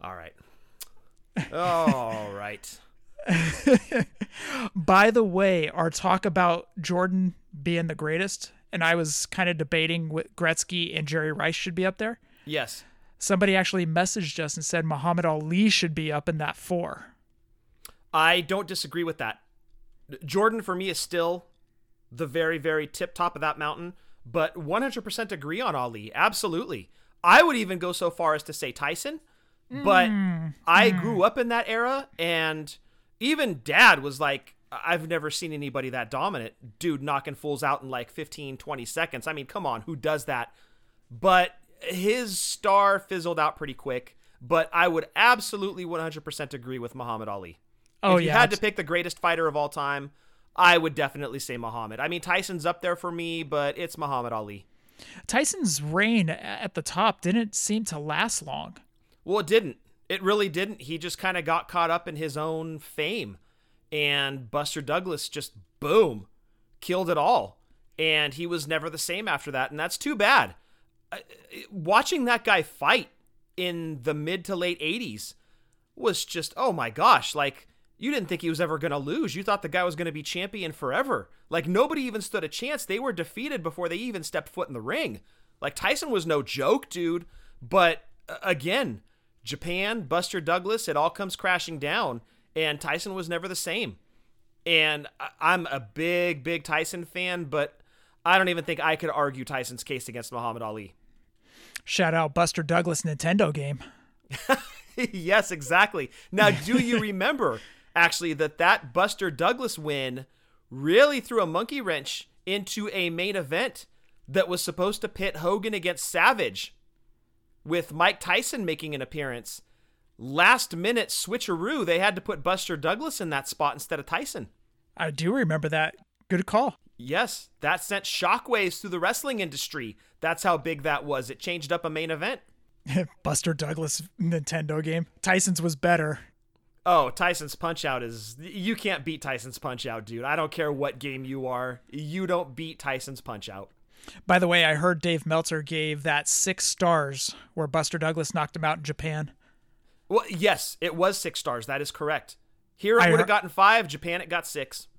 All right. All right. By the way, our talk about Jordan being the greatest, and I was kind of debating what Gretzky and Jerry Rice should be up there. Yes. Somebody actually messaged us and said Muhammad Ali should be up in that four. I don't disagree with that. Jordan for me is still the very, very tip top of that mountain, but 100% agree on Ali. Absolutely. I would even go so far as to say Tyson, but mm. I mm. grew up in that era, and even dad was like, I've never seen anybody that dominant. Dude knocking fools out in like 15, 20 seconds. I mean, come on, who does that? But his star fizzled out pretty quick, but I would absolutely 100% agree with Muhammad Ali. Oh, if you yeah, had to pick the greatest fighter of all time, I would definitely say Muhammad. I mean, Tyson's up there for me, but it's Muhammad Ali. Tyson's reign at the top didn't seem to last long. Well, it didn't. It really didn't. He just kind of got caught up in his own fame. And Buster Douglas just, boom, killed it all. And he was never the same after that. And that's too bad. Uh, Watching that guy fight in the mid to late 80s was just, oh my gosh. Like, you didn't think he was ever going to lose. You thought the guy was going to be champion forever. Like, nobody even stood a chance. They were defeated before they even stepped foot in the ring. Like, Tyson was no joke, dude. But uh, again, Japan, Buster Douglas, it all comes crashing down. And Tyson was never the same. And I'm a big, big Tyson fan, but I don't even think I could argue Tyson's case against Muhammad Ali. Shout out Buster Douglas Nintendo game. yes, exactly. Now, do you remember actually that that Buster Douglas win really threw a monkey wrench into a main event that was supposed to pit Hogan against Savage, with Mike Tyson making an appearance. Last minute switcheroo, they had to put Buster Douglas in that spot instead of Tyson. I do remember that. Good call. Yes, that sent shockwaves through the wrestling industry. That's how big that was. It changed up a main event. Buster Douglas Nintendo game. Tyson's was better. Oh, Tyson's Punch Out is. You can't beat Tyson's Punch Out, dude. I don't care what game you are. You don't beat Tyson's Punch Out. By the way, I heard Dave Meltzer gave that six stars where Buster Douglas knocked him out in Japan. Well, yes, it was six stars. That is correct. Here it I would have gotten five. Japan, it got six.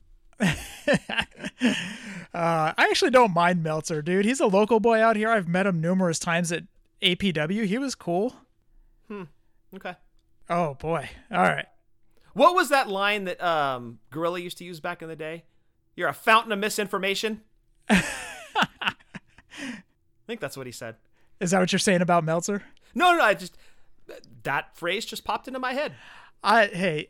Uh, I actually don't mind Meltzer, dude. He's a local boy out here. I've met him numerous times at APW. He was cool. Okay. Oh boy. All right. What was that line that um, Gorilla used to use back in the day? You're a fountain of misinformation. I think that's what he said. Is that what you're saying about Meltzer? No, no, I just that phrase just popped into my head. I hey,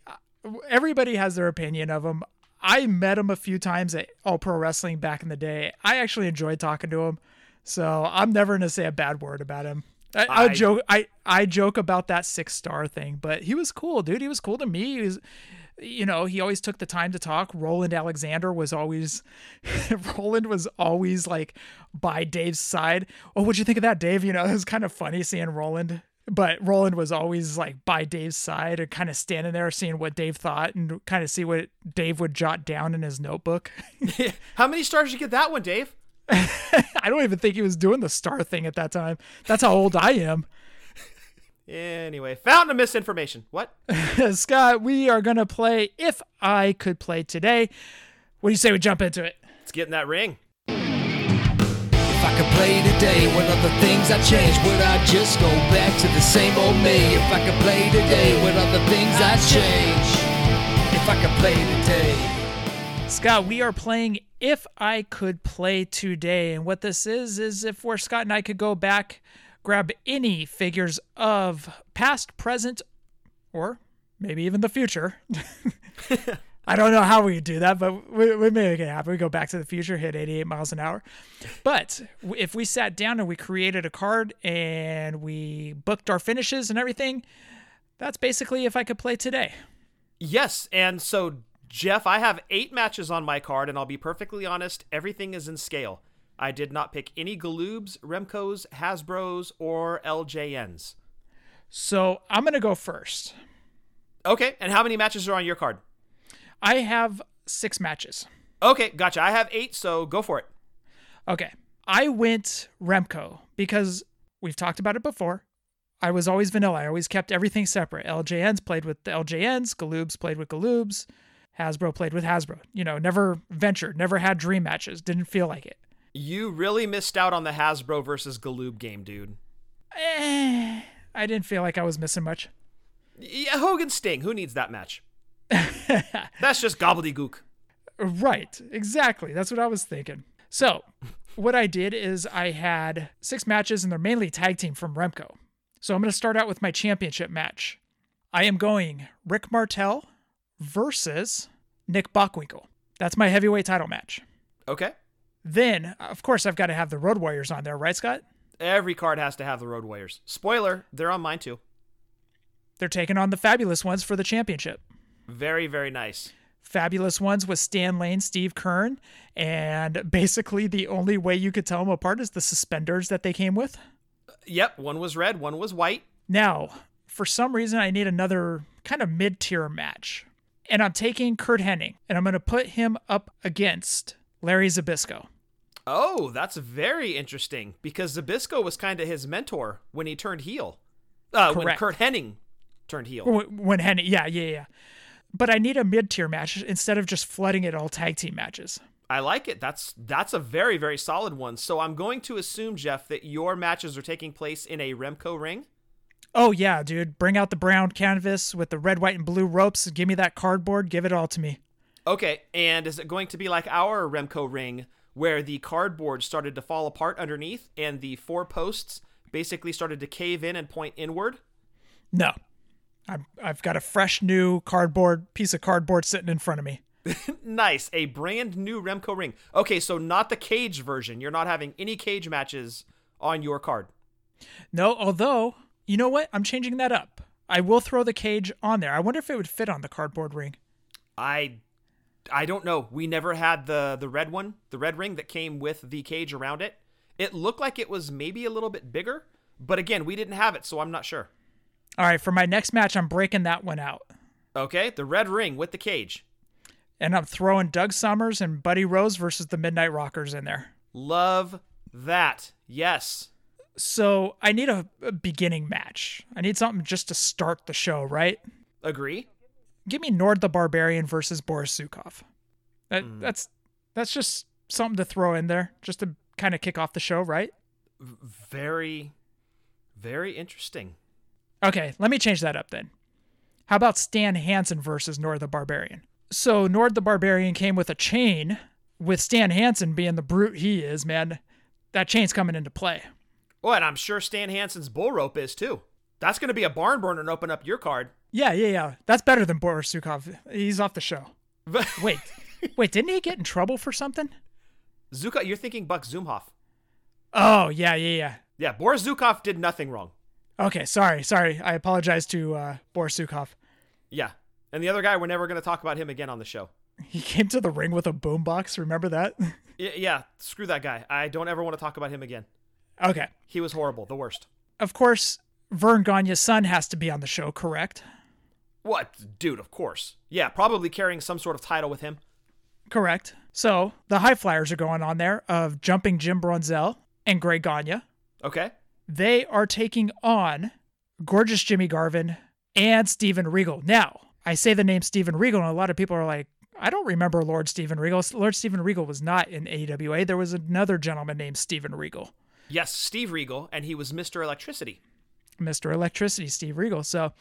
everybody has their opinion of him. I met him a few times at All Pro Wrestling back in the day. I actually enjoyed talking to him, so I'm never gonna say a bad word about him. I, I, I- joke, I I joke about that six star thing, but he was cool, dude. He was cool to me. He was, you know, he always took the time to talk. Roland Alexander was always, Roland was always like by Dave's side. Oh, what'd you think of that, Dave? You know, it was kind of funny seeing Roland but Roland was always like by Dave's side and kind of standing there seeing what Dave thought and kind of see what Dave would jot down in his notebook. How many stars did you get that one, Dave? I don't even think he was doing the star thing at that time. That's how old I am. Anyway, fountain of misinformation. What? Scott, we are going to play If I Could Play Today. What do you say we jump into it? Let's get in that ring. If I could play today, what other things I change? Would I just go back to the same old me? If I could play today, what other things I change? If I could play today. Scott, we are playing If I Could Play Today. And what this is, is if where Scott and I could go back, grab any figures of past, present, or maybe even the future. I don't know how we do that, but we, we make it happen. We go back to the future, hit 88 miles an hour. But if we sat down and we created a card and we booked our finishes and everything, that's basically if I could play today. Yes, and so Jef, I have eight matches on my card, and I'll be perfectly honest, everything is in scale. I did not pick any Galoobs, Remcos, Hasbros, or LJNs. So I'm going to go first. Okay, and how many matches are on your card? I have six matches. Okay, gotcha. I have eight, so go for it. Okay. I went Remco because we've talked about it before. I was always vanilla. I always kept everything separate. LJNs played with the LJNs, Galoobs played with Galoobs, Hasbro played with Hasbro. You know, never ventured, never had dream matches, didn't feel like it. You really missed out on the Hasbro versus Galoob game, dude. Eh, I didn't feel like I was missing much. Yeah, Hogan Sting. Who needs that match? That's just gobbledygook. Right, exactly. That's what I was thinking. So, what I did is I had six matches, and they're mainly tag team from Remco. So, I'm going to start out with my championship match. I am going Rick Martel versus Nick Bockwinkel. That's my heavyweight title match. Okay. Then, of course, I've got to have the Road Warriors on there, right, Scott? Every card has to have the Road Warriors. Spoiler, they're on mine too. They're taking on the Fabulous Ones for the championship. Very, very nice. Fabulous Ones with Stan Lane, Steve Keirn, and basically the only way you could tell them apart is the suspenders that they came with. Yep, one was red, one was white. Now, for some reason, I need another kind of mid tier match. And I'm taking Curt Hennig, and I'm going to put him up against Larry Zbyszko. Oh, that's very interesting because Zabisco was kind of his mentor when he turned heel. Uh, when Curt Hennig turned heel. When when Hennig, yeah, yeah, yeah. But I need a mid tier match instead of just flooding it all tag team matches. I like it. That's that's a very very solid one. So I'm going to assume Jef that your matches are taking place in a Remco ring. Oh, yeah, dude. Bring out the brown canvas with the red, white, and blue ropes. Give me that cardboard. Give it all to me. Okay, and is it going to be like our Remco ring where the cardboard started to fall apart underneath and the four posts basically started to cave in and point inward? No. I'm, I've got a fresh new cardboard piece of cardboard sitting in front of me. nice. A brand new Remco ring. Okay, so not the cage version. You're not having any cage matches on your card. No, although, you know what? I'm changing that up. I will throw the cage on there. I wonder if it would fit on the cardboard ring. I I don't know. We never had the the red one, the red ring that came with the cage around it. It looked like it was maybe a little bit bigger, but again, we didn't have it, so I'm not sure. All right, for my next match, I'm breaking that one out. Okay, the red ring with the cage. And I'm throwing Doug Summers and Buddy Rose versus the Midnight Rockers in there. Love that. Yes. So I need a, a beginning match. I need something just to start the show, right? Agree. Give me Nord the Barbarian versus Boris Zhukov. That, hmm. That's that's just something to throw in there, just to kind of kick off the show, right? Very, very interesting. Okay, let me change that up then. How about Stan Hansen versus Nord the Barbarian? So Nord the Barbarian came with a chain, with Stan Hansen being the brute he is, man. That chain's coming into play. Oh, and I'm sure Stan Hansen's bull rope is too. That's going to be a barn burner and open up your card. Yeah, yeah, yeah. That's better than Boris Zhukov. He's off the show. Wait, wait, didn't he get in trouble for something? Zuka, you're thinking Buck Zumhoff. Oh, yeah, yeah, yeah. Yeah, Boris Zhukov did nothing wrong. Okay, sorry, sorry. I apologize to uh, Boris Zhukov. Yeah. And the other guy, we're never going to talk about him again on the show. He came to the ring with a boombox. Remember that? Y- yeah, screw that guy. I don't ever want to talk about him again. okay. He was horrible, the worst. Of course, Verne Gagne's son has to be on the show, correct? What? Dude, of course. Yeah, probably carrying some sort of title with him. Correct. So the high flyers are going on there of jumping Jim Brunzell and Greg Gagne. Okay. They are taking on gorgeous Jimmy Garvin and Steven Regal. Now, I say the name Steven Regal, and a lot of people are like, I don't remember Lord Steven Regal. Lord Steven Regal was not in AWA. There was another gentleman named Steven Regal, Yes, Steve Regal, and he was Mr. Electricity. Mr. Electricity, Steve Regal. So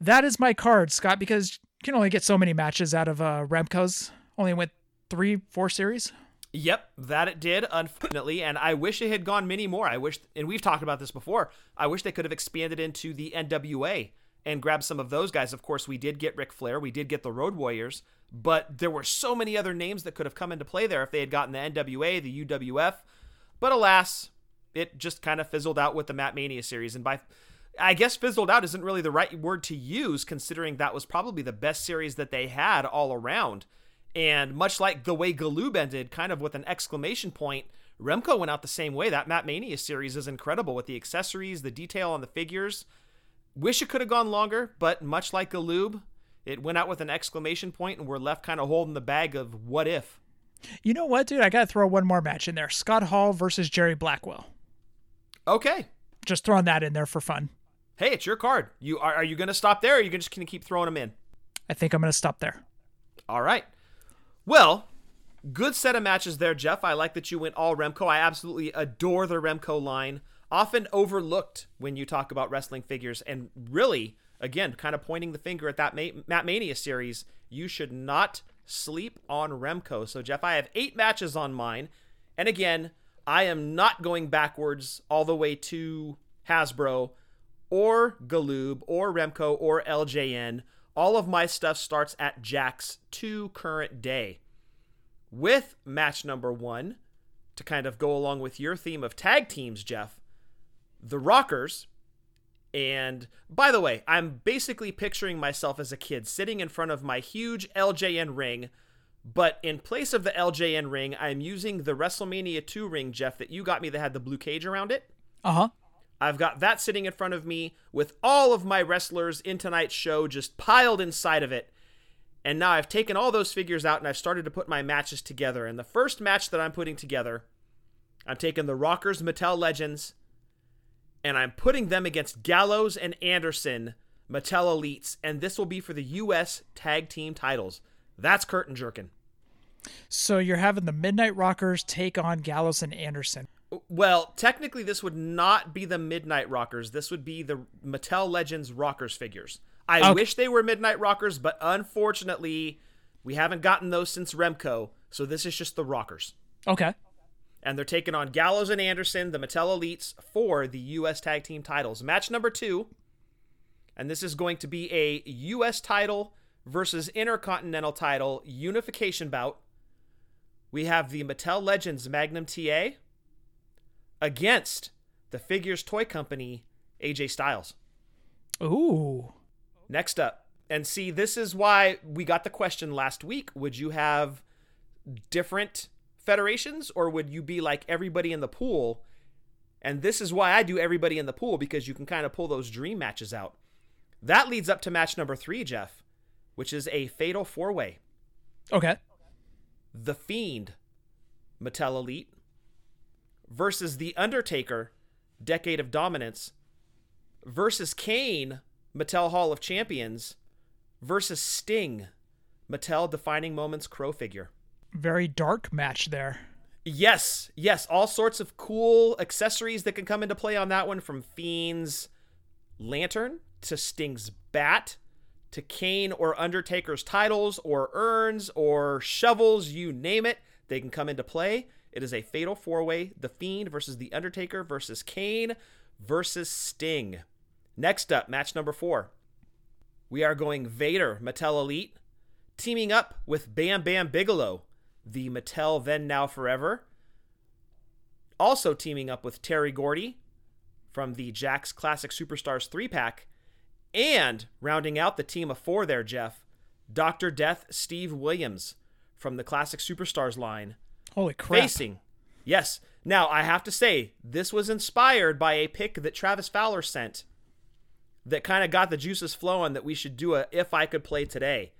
that is my card, Scott, because you can only get so many matches out of uh, Remco's. Only went three, four series. Yep, that it did, unfortunately, and I wish it had gone many more. I wish, and we've talked about this before, I wish they could have expanded into the NWA and grabbed some of those guys. Of course, we did get Ric Flair, we did get the Road Warriors, but there were so many other names that could have come into play there if they had gotten the NWA, the UWF. But alas, it just kind of fizzled out with the Mat Mania series, and by I guess fizzled out isn't really the right word to use, considering that was probably the best series that they had all around. And much like the way Galoob ended, kind of with an exclamation point, Remco went out the same way. That Mat Mania series is incredible with the accessories, the detail on the figures. Wish it could have gone longer, but much like Galoob, it went out with an exclamation point, and we're left kind of holding the bag of what if. You know what, dude? I got to throw one more match in there Scott Hall versus Jerry Blackwell. Okay. Just throwing that in there for fun. Hey, it's your card. You are, are you going to stop there, or are you just going to keep throwing them in? I think I'm going to stop there. All right. Well, good set of matches there, Jef. I like that you went all Remco. I absolutely adore the Remco line. Often overlooked when you talk about wrestling figures, and really, again, kind of pointing the finger at that Ma- Mat Mania series. You should not sleep on Remco. So, Jef, I have eight matches on mine, and again, I am not going backwards all the way to Hasbro or Galoob or Remco or LJN. All of my stuff starts at Jakks to current day. With match number one, to kind of go along with your theme of tag teams, Jef, the Rockers. And by the way, I'm basically picturing myself as a kid sitting in front of my huge LJN ring, but in place of the LJN ring, I'm using the WrestleMania 2 ring, Jef, that you got me that had the blue cage around it. Uh huh. I've got that sitting in front of me with all of my wrestlers in tonight's show just piled inside of it. And now I've taken all those figures out and I've started to put my matches together. And the first match that I'm putting together, I'm taking the Rockers Mattel Legends and I'm putting them against Gallows and Anderson Mattel Elites. And this will be for the U.S. Tag Team titles. That's curtain jerking. So you're having the Midnight Rockers take on Gallows and Anderson. Well, technically, this would not be the Midnight Rockers. This would be the Mattel Legends Rockers figures. I Okay. wish they were Midnight Rockers, but unfortunately, we haven't gotten those since Remco. So this is just the Rockers. Okay. And they're taking on Gallows and Anderson, the Mattel Elites, for the U.S. Tag Team titles. Match number two. And this is going to be a U.S. title versus Intercontinental title unification bout. We have the Mattel Legends Magnum TA against the Figures Toy Company AJ Styles. Ooh. Next up, and see, this is why we got the question last week. Would you have different federations or would you be like everybody in the pool? And this is why I do everybody in the pool because you can kind of pull those dream matches out. That leads up to match number three, Jef, which is a fatal four way. Okay. The Fiend, Mattel Elite, versus The Undertaker, Decade of Dominance, versus Kane, Mattel Hall of Champions, versus Sting, Mattel Defining Moments Crow figure. Very dark match there. Yes, yes, all sorts of cool accessories that can come into play on that one from Fiend's lantern to Sting's bat to Kane or Undertaker's titles or urns or shovels, you name it, they can come into play. It is a fatal four way The Fiend versus The Undertaker versus Kane versus Sting. Next up, match number four. We are going Vader, Mattel Elite, teaming up with Bam Bam Bigelow, the Mattel Then Now Forever. Also teaming up with Terry Gordy from the Jakks Classic Superstars 3 pack. And rounding out the team of four there, Jef, Dr. Death Steve Williams from the Classic Superstars line. Holy crap. Facing. Yes. Now, I have to say, this was inspired by a pick that Travis Fowler sent that kind of got the juices flowing that we should do a If I Could Play Today,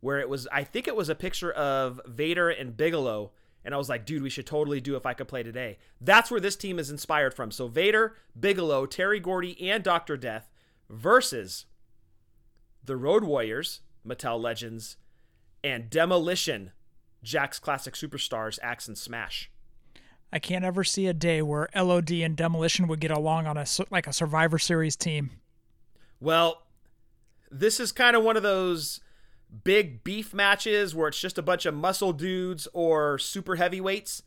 where it was, I think it was a picture of Vader and Bigelow. And I was like, dude, we should totally do If I Could Play Today. That's where this team is inspired from. So Vader, Bigelow, Terry Gordy, and Dr. Death versus the Road Warriors, Mattel Legends, and Demolition, Jakks Classic Superstars, Axe and Smash. I can't ever see a day where LOD and Demolition would get along on a like a Survivor Series team. Well, this is kind of one of those big beef matches where it's just a bunch of muscle dudes or super heavyweights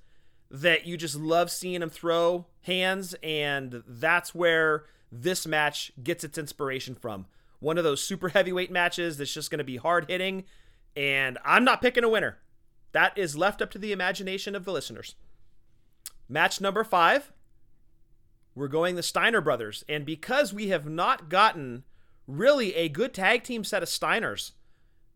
that you just love seeing them throw hands, and that's where this match gets its inspiration from. One of those super heavyweight matches that's just going to be hard hitting, and I'm not picking a winner. That is left up to the imagination of the listeners. Match number five, we're going the Steiner brothers. And because we have not gotten really a good tag team set of Steiners,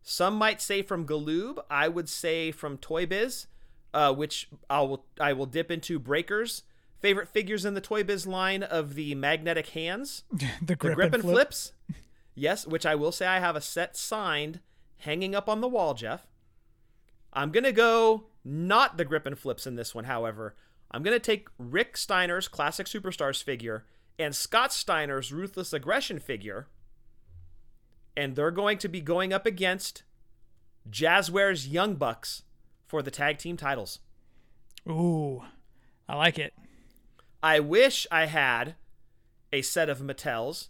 some might say from Galoob, I would say from Toy Biz, uh, which I will I will dip into Breakers. Favorite figures in the Toy Biz line of the magnetic hands, the grip, grip and and flip. flips. Yes, which I will say I have a set signed hanging up on the wall, Jef. I'm going to go not the grip and flips in this one, however. I'm going to take Rick Steiner's Classic Superstars figure and Scott Steiner's Ruthless Aggression figure, and they're going to be going up against Jazzware's Young Bucks for the tag team titles. Ooh, I like it. I wish I had a set of Mattels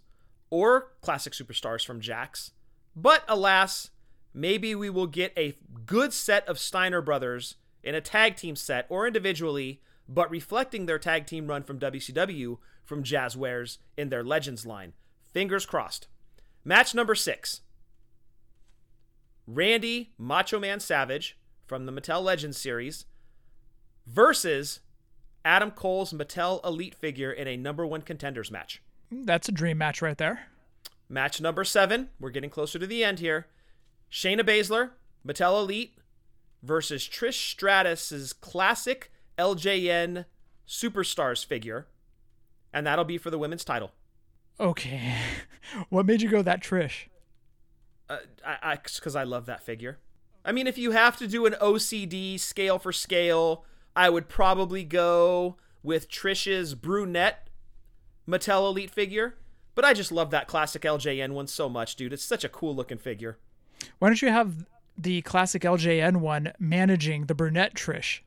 or Classic Superstars from Jakks, but alas, maybe we will get a good set of Steiner brothers in a tag team set or individually, but reflecting their tag team run from WCW from Jazzwares in their Legends line. Fingers crossed. Match number six Randy Macho Man Savage from the Mattel Legends series versus Adam Cole's Mattel Elite figure in a number one contenders match. That's a dream match right there. Match number seven. We're getting closer to the end here. Shayna Baszler, Mattel Elite versus Trish Stratus's classic LJN Superstars figure. And that'll be for the women's title. Okay. what made you go that Trish? Uh, I, because I, love that figure. I mean, if you have to do an OCD scale for scale, I would probably go with Trish's brunette Mattel Elite figure. But I just love that classic LJN one so much, dude. It's such a cool looking figure. Why don't you have the classic LJN one managing the brunette Trish?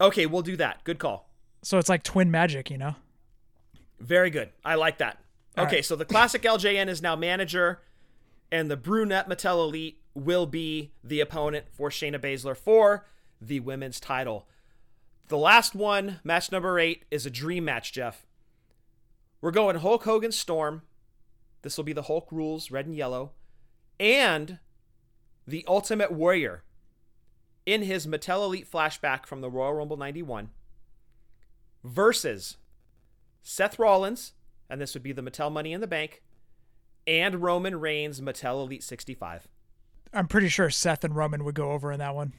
Okay, we'll do that. Good call. So it's like twin magic, you know? Very good. I like that. All okay, right. so the classic LJN is now manager, and the brunette Mattel Elite will be the opponent for Shayna Baszler for the women's title. The last one, match number eight, is a dream match, Jef. We're going Hulk Hogan Storm. This will be the Hulk rules, red and yellow. And the Ultimate Warrior in his Mattel Elite flashback from the Royal Rumble 91 versus Seth Rollins, and this would be the Mattel Money in the Bank, and Roman Reigns Mattel Elite 65. I'm pretty sure Seth and Roman would go over in that one.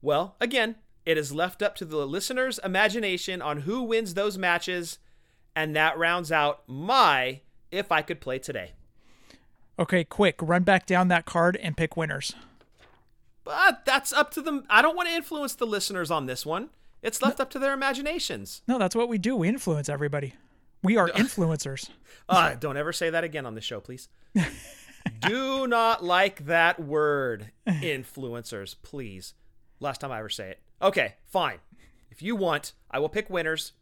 Well, again, it is left up to the listener's imagination on who wins those matches, and that rounds out my if I could play today. Okay, quick, run back down that card and pick winners. But that's up to them. I don't want to influence the listeners on this one. It's left up to their imaginations. No, that's what we do. We influence everybody. We are influencers. Uh, don't ever say that again on the show, please. do not like that word, influencers, please. Last time I ever say it. Okay, fine. If you want, I will pick winners.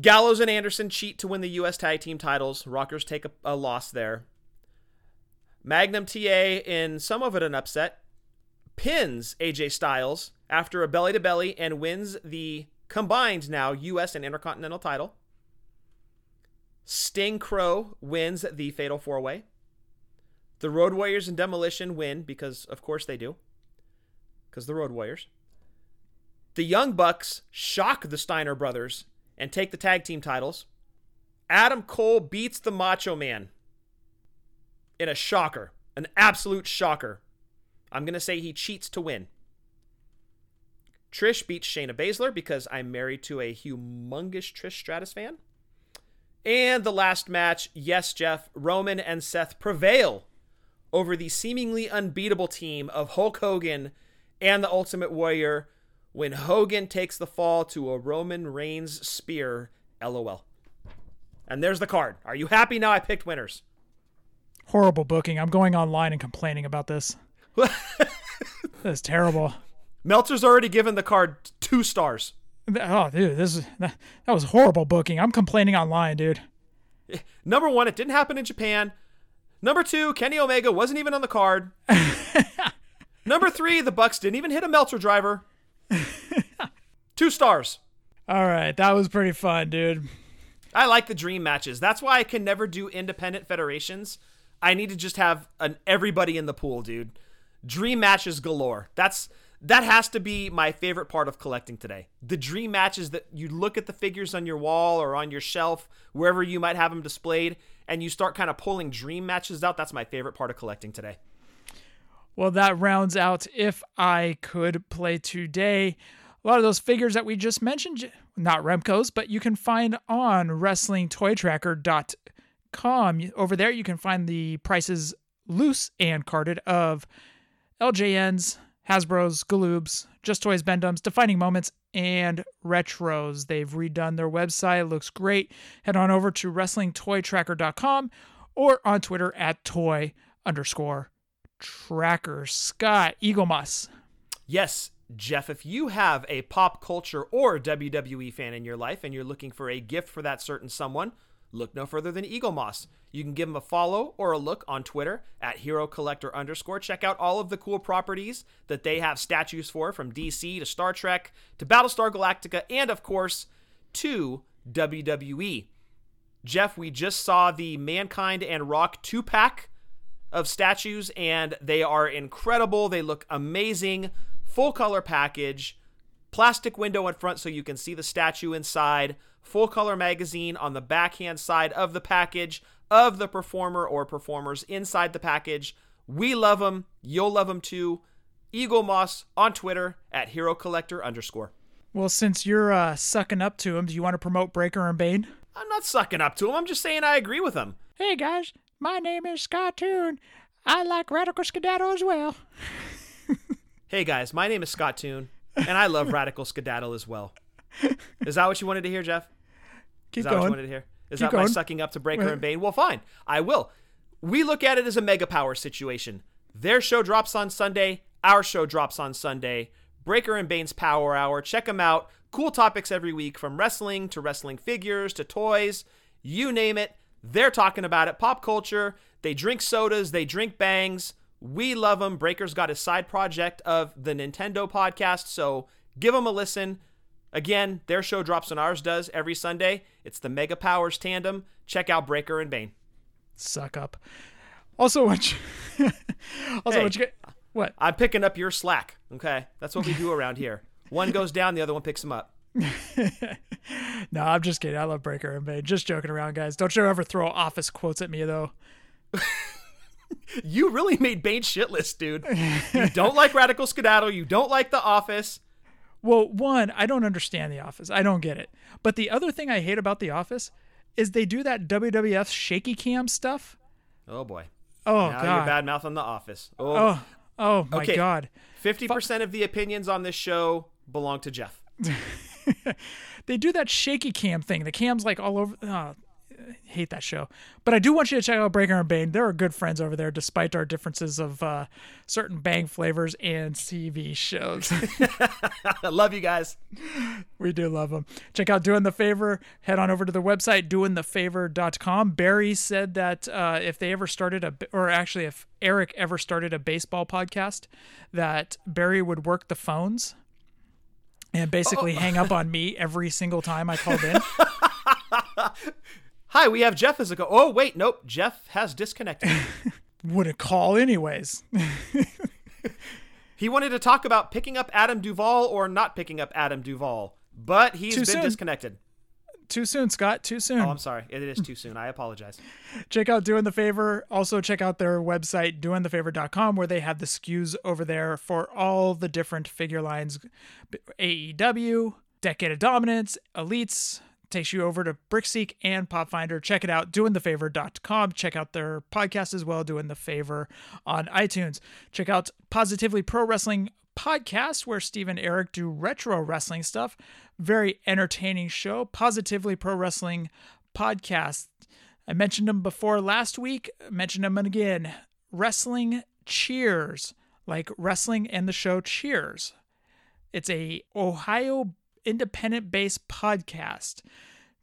Gallows and Anderson cheat to win the U.S. Tag Team titles. Rockers take a, a loss there. Magnum TA, in some of it an upset, pins AJ Styles after a belly to belly and wins the combined now U.S. and Intercontinental title. Sting Crow wins the Fatal Four Way. The Road Warriors and Demolition win because, of course, they do. Because the Road Warriors. The Young Bucks shock the Steiner brothers and take the tag team titles. Adam Cole beats the Macho Man in a shocker, an absolute shocker. I'm going to say he cheats to win. Trish beats Shayna Baszler because I'm married to a humongous Trish Stratus fan. And the last match, yes, Jef, Roman and Seth prevail over the seemingly unbeatable team of Hulk Hogan and the Ultimate Warrior when Hogan takes the fall to a Roman Reigns spear. LOL. And there's the card. Are you happy now I picked winners? Horrible booking. I'm going online and complaining about this. That's terrible. Meltzer's already given the card two stars. Oh, dude, this is that, that was horrible booking. I'm complaining online, dude. Number one, it didn't happen in Japan. Number two, Kenny Omega wasn't even on the card. Number three, the Bucks didn't even hit a Meltzer driver. Two stars. All right, that was pretty fun, dude. I like the dream matches. That's why I can never do independent federations. I need to just have an everybody in the pool, dude. Dream matches galore. That's that has to be my favorite part of collecting today. The dream matches that you look at the figures on your wall or on your shelf, wherever you might have them displayed, and you start kind of pulling dream matches out. That's my favorite part of collecting today. Well, that rounds out if I could play today. A lot of those figures that we just mentioned, not Remco's, but you can find on WrestlingToyTracker.com. Over there, you can find the prices loose and carded of LJNs, Hasbro's, Galoobs, Just Toys, Bend-Ems, Defining Moments, and Retros. They've redone their website. It looks great. Head on over to WrestlingToyTracker.com or on Twitter at toy underscore tracker. Scott Eaglemoss. Yes, Jeff, if you have a pop culture or WWE fan in your life and you're looking for a gift for that certain someone, look no further than Eaglemoss. You can give them a follow or a look on Twitter at Hero Collector underscore. Check out all of the cool properties that they have statues for, from DC to Star Trek to Battlestar Galactica, and of course to WWE. Jeff, we just saw the Mankind and Rock two pack of statues, and they are incredible. They look amazing. Full color package, plastic window in front so you can see the statue inside, full color magazine on the backhand side of the package of the performer or performers inside the package. We love them. You'll love them too. Eaglemoss on Twitter at Hero Collector underscore. Well, since you're uh, sucking up to him, do you want to promote Breaker and Bane? I'm not sucking up to him. I'm just saying I agree with him. Hey guys, my name is Scott Toon. I like Raddical Skaddadle as well. hey guys, my name is Scott Toon, and I love Raddical Skaddadle as well. Is that what you wanted to hear, Jef? Keep is that going. what you wanted to hear? Is Keep that my sucking up to Breaker and Bane? Well, fine. I will. We look at it as a mega power situation. Their show drops on Sunday. Our show drops on Sunday. Breaker and Bane's Power Hour. Check them out. Cool topics every week from wrestling to wrestling figures to toys. You name it. They're talking about it. Pop culture. They drink sodas. They drink bangs. We love them. Breaker's got a side project of the Nintendo podcast. So give them a listen. Again, their show drops when ours does every Sunday. It's the Mega Powers tandem. Check out Breaker and Bane. Suck up. Also, what? You, also, Hey. what? You get, what? I'm picking up your slack. Okay, that's what we do around here. One goes down, the other one picks him up. No, I'm just kidding. I love Breaker and Bane. Just joking around, guys. Don't you ever throw office quotes at me, though. You really made Bane shitless, dude. You don't like Raddical Skaddadle. You don't like The Office. Well, one, I don't understand The Office. I don't get it. But the other thing I hate about The Office is they do that WWF shaky cam stuff. Oh boy. Oh now god. you're bad mouth on The Office. Oh, Oh, oh my Okay. god. 50% of the opinions on this show belong to Jef. They do that shaky cam thing. The cam's like all over. Oh, I hate that show. But I do want you to check out Breaker and Bane. They're good friends over there, despite our differences of uh, certain bang flavors and TV shows. I love you guys. We do love them. Check out Doing the Favor. Head on over to their website, doingthefavor.com. Barry said that uh, if they ever started a, or actually if Eric ever started a baseball podcast, that Barry would work the phones and basically oh. hang up on me every single time I called in. Hi, we have Jef as a go. Oh, wait, nope. Jef has disconnected. Wouldn't call anyways. he wanted to talk about picking up Adam Duvall or not picking up Adam Duvall, but he's Too been soon. disconnected. Too soon, Scott. Too soon. Oh, I'm sorry. It is too soon. I apologize. check out Doing the Favor. Also, check out their website, doingthefavor.com, where they have the SKUs over there for all the different figure lines AEW, Decade of Dominance, Elites. Takes you over to Brickseek and PopFindr. Check it out, doingthefavor.com. Check out their podcast as well, Doing the Favor on iTunes. Check out Positively Pro Wrestling podcast where Steve and Eric do retro wrestling stuff. Very entertaining show. Positively Pro Wrestling podcast. I mentioned them before last week. I mentioned them again. Wrestling Cheers, like wrestling and the show Cheers. It's a Ohio independent based podcast.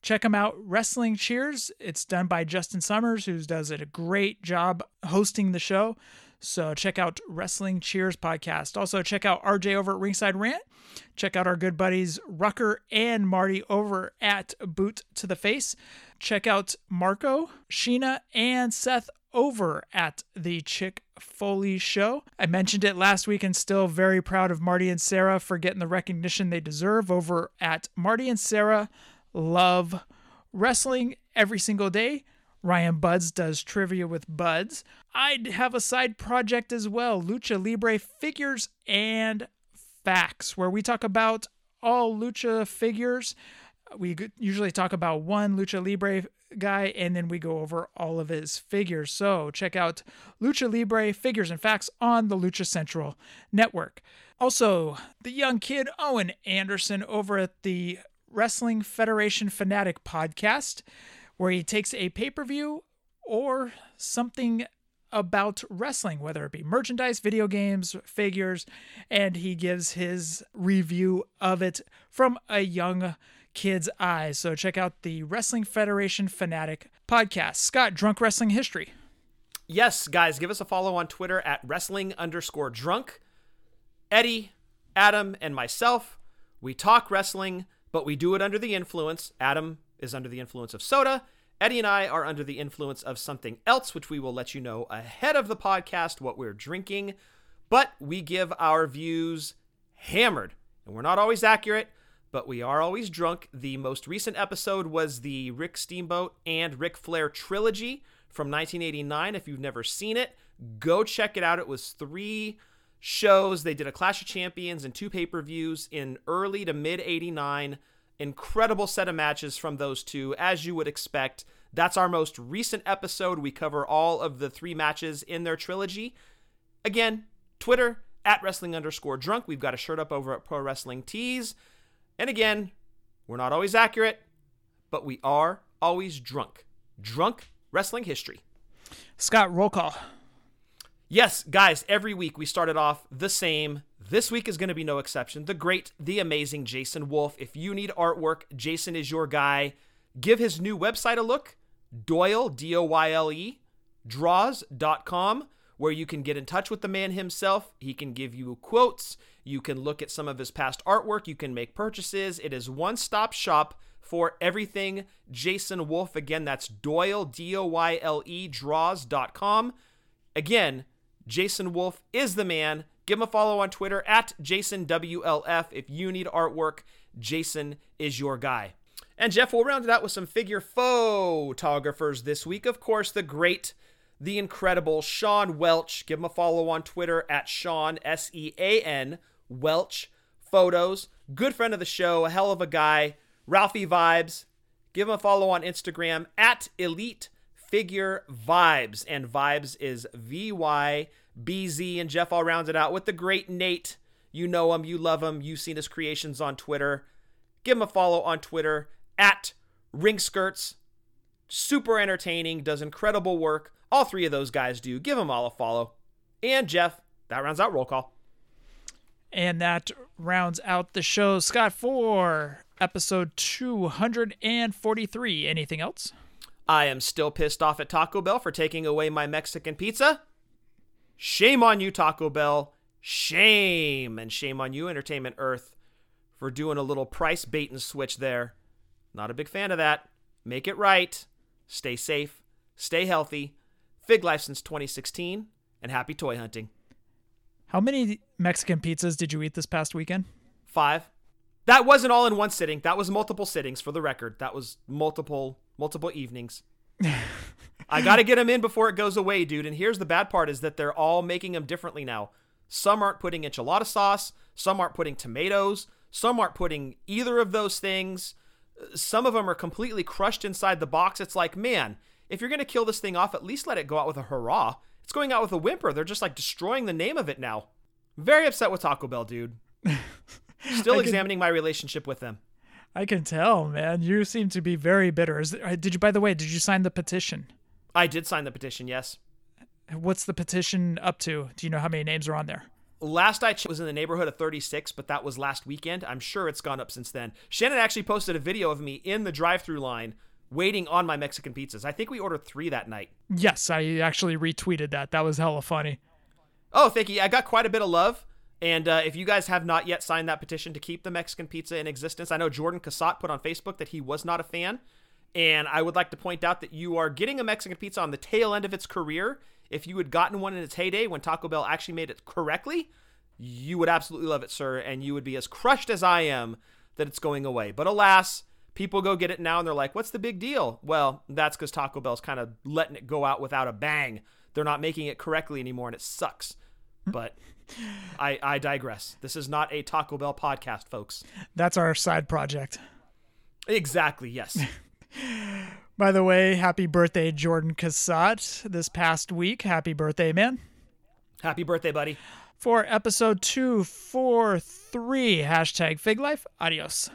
Check them out, Wrestling Cheers. It's done by Justin Summers, who does a great job hosting the show. So check out Wrestling Cheers podcast. Also check out RJ over at Ringside Rant. Check out our good buddies Rucker and Marty over at Boot to the Face. Check out Marco, Sheena, and Seth over at the Chick Foley Show. I mentioned it last week and still very proud of Marty and Sarah for getting the recognition they deserve over at Marty and Sarah Love Wrestling every single day. Ryan Buds does trivia with Buds. I'd have a side project as well, Lucha Libre figures and facts, where we talk about all lucha figures. We usually talk about one Lucha Libre guy and then we go over all of his figures. So check out Lucha Libre figures and facts on the Lucha Central network. Also, the young kid Owen Anderson over at the Wrestling Federation Fanatic podcast, where he takes a pay per view or something about wrestling, whether it be merchandise, video games, figures, and he gives his review of it from a young kid's eyes. So check out the Wrestling Federation Fanatic podcast. Scott, Drunk Wrestling History. Yes, guys, give us a follow on Twitter at wrestling underscore drunk. Eddie, Adam, and myself, we talk wrestling, but we do it under the influence. Adam is under the influence of soda. Eddie and I are under the influence of something else, which we will let you know ahead of the podcast what we're drinking. But we give our views hammered, and we're not always accurate, but we are always drunk. The most recent episode was the Rick Steamboat and Ric Flair trilogy from 1989. If you've never seen it, go check it out. It was three shows. They did a Clash of Champions and two pay per views in early to mid 89. Incredible set of matches from those two, as you would expect. That's our most recent episode. We cover all of the three matches in their trilogy. Again, Twitter at wrestling underscore drunk. We've got a shirt up over at Pro Wrestling Tees. And again, we're not always accurate, but we are always drunk. Drunk wrestling history. Scott, roll call. Yes, guys, every week we started off the same. This week is going to be no exception. The great, the amazing Jason Wolf. If you need artwork, Jason is your guy. Give his new website a look Doyle, D O Y L E, draws.com, where you can get in touch with the man himself. He can give you quotes. You can look at some of his past artwork. You can make purchases. It is one stop shop for everything Jason Wolf. Again, that's Doyle, D O Y L E, draws.com. Again, Jason Wolf is the man. Give him a follow on Twitter at JasonWLF. If you need artwork, Jason is your guy. And Jef, we'll round it out with some figure photographers this week. Of course, the great, the incredible Sean Welch. Give him a follow on Twitter at Sean, S E A N, Welch Photos. Good friend of the show, a hell of a guy. Ralphie Vibes. Give him a follow on Instagram at Elite Figure Vibes. And Vibes is V Y B Z. And Jef, I'll round it out with the great Nate. You know him, you love him, you've seen his creations on Twitter. Give him a follow on Twitter at Ring Skirts. Super entertaining, does incredible work. All three of those guys do. Give them all a follow. And Jef, that rounds out roll call. And that rounds out the show. Scott, for episode 243. Anything else? I am still pissed off at Taco Bell for taking away my Mexican pizza. Shame on you, Taco Bell. Shame. And shame on you, Entertainment Earth, for doing a little price bait and switch there. Not a big fan of that. Make it right. Stay safe. Stay healthy. Fig Life since 2016. And happy toy hunting. How many Mexican pizzas did you eat this past weekend? Five. That wasn't all in one sitting. That was multiple sittings for the record. That was multiple multiple evenings. I got to get them in before it goes away, dude. And here's the bad part is that they're all making them differently now. Some aren't putting enchilada sauce, some aren't putting tomatoes, some aren't putting either of those things. Some of them are completely crushed inside the box. It's like, man, if you're going to kill this thing off, at least let it go out with a hurrah. It's going out with a whimper. They're just like destroying the name of it now. Very upset with Taco Bell, dude. Still examining my relationship with them. I can tell, man. You seem to be very bitter. Is, uh, did you, by the way, did you sign the petition? I did sign the petition, yes. What's the petition up to? Do you know how many names are on there? Last I checked was in the neighborhood of 36, but that was last weekend. I'm sure it's gone up since then. Shannon actually posted a video of me in the drive-through line waiting on my Mexican pizzas. I think we ordered three that night. Yes, I actually retweeted that. That was hella funny. Oh, thank you. I got quite a bit of love. And uh, if you guys have not yet signed that petition to keep the Mexican pizza in existence, I know Jordan Cassatt put on Facebook that he was not a fan. And I would like to point out that you are getting a Mexican pizza on the tail end of its career. If you had gotten one in its heyday when Taco Bell actually made it correctly, you would absolutely love it, sir. And you would be as crushed as I am that it's going away. But alas, people go get it now and they're like, what's the big deal? Well, that's because Taco Bell's kind of letting it go out without a bang. They're not making it correctly anymore and it sucks. But I, I digress. This is not a Taco Bell podcast, folks. That's our side project. Exactly, yes. By the way, happy birthday, Jordan Cassatt, this past week. Happy birthday, man. Happy birthday, buddy. For episode 243, hashtag Fig Life. Adios.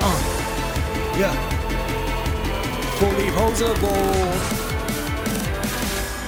Uh, yeah. Fully poseable.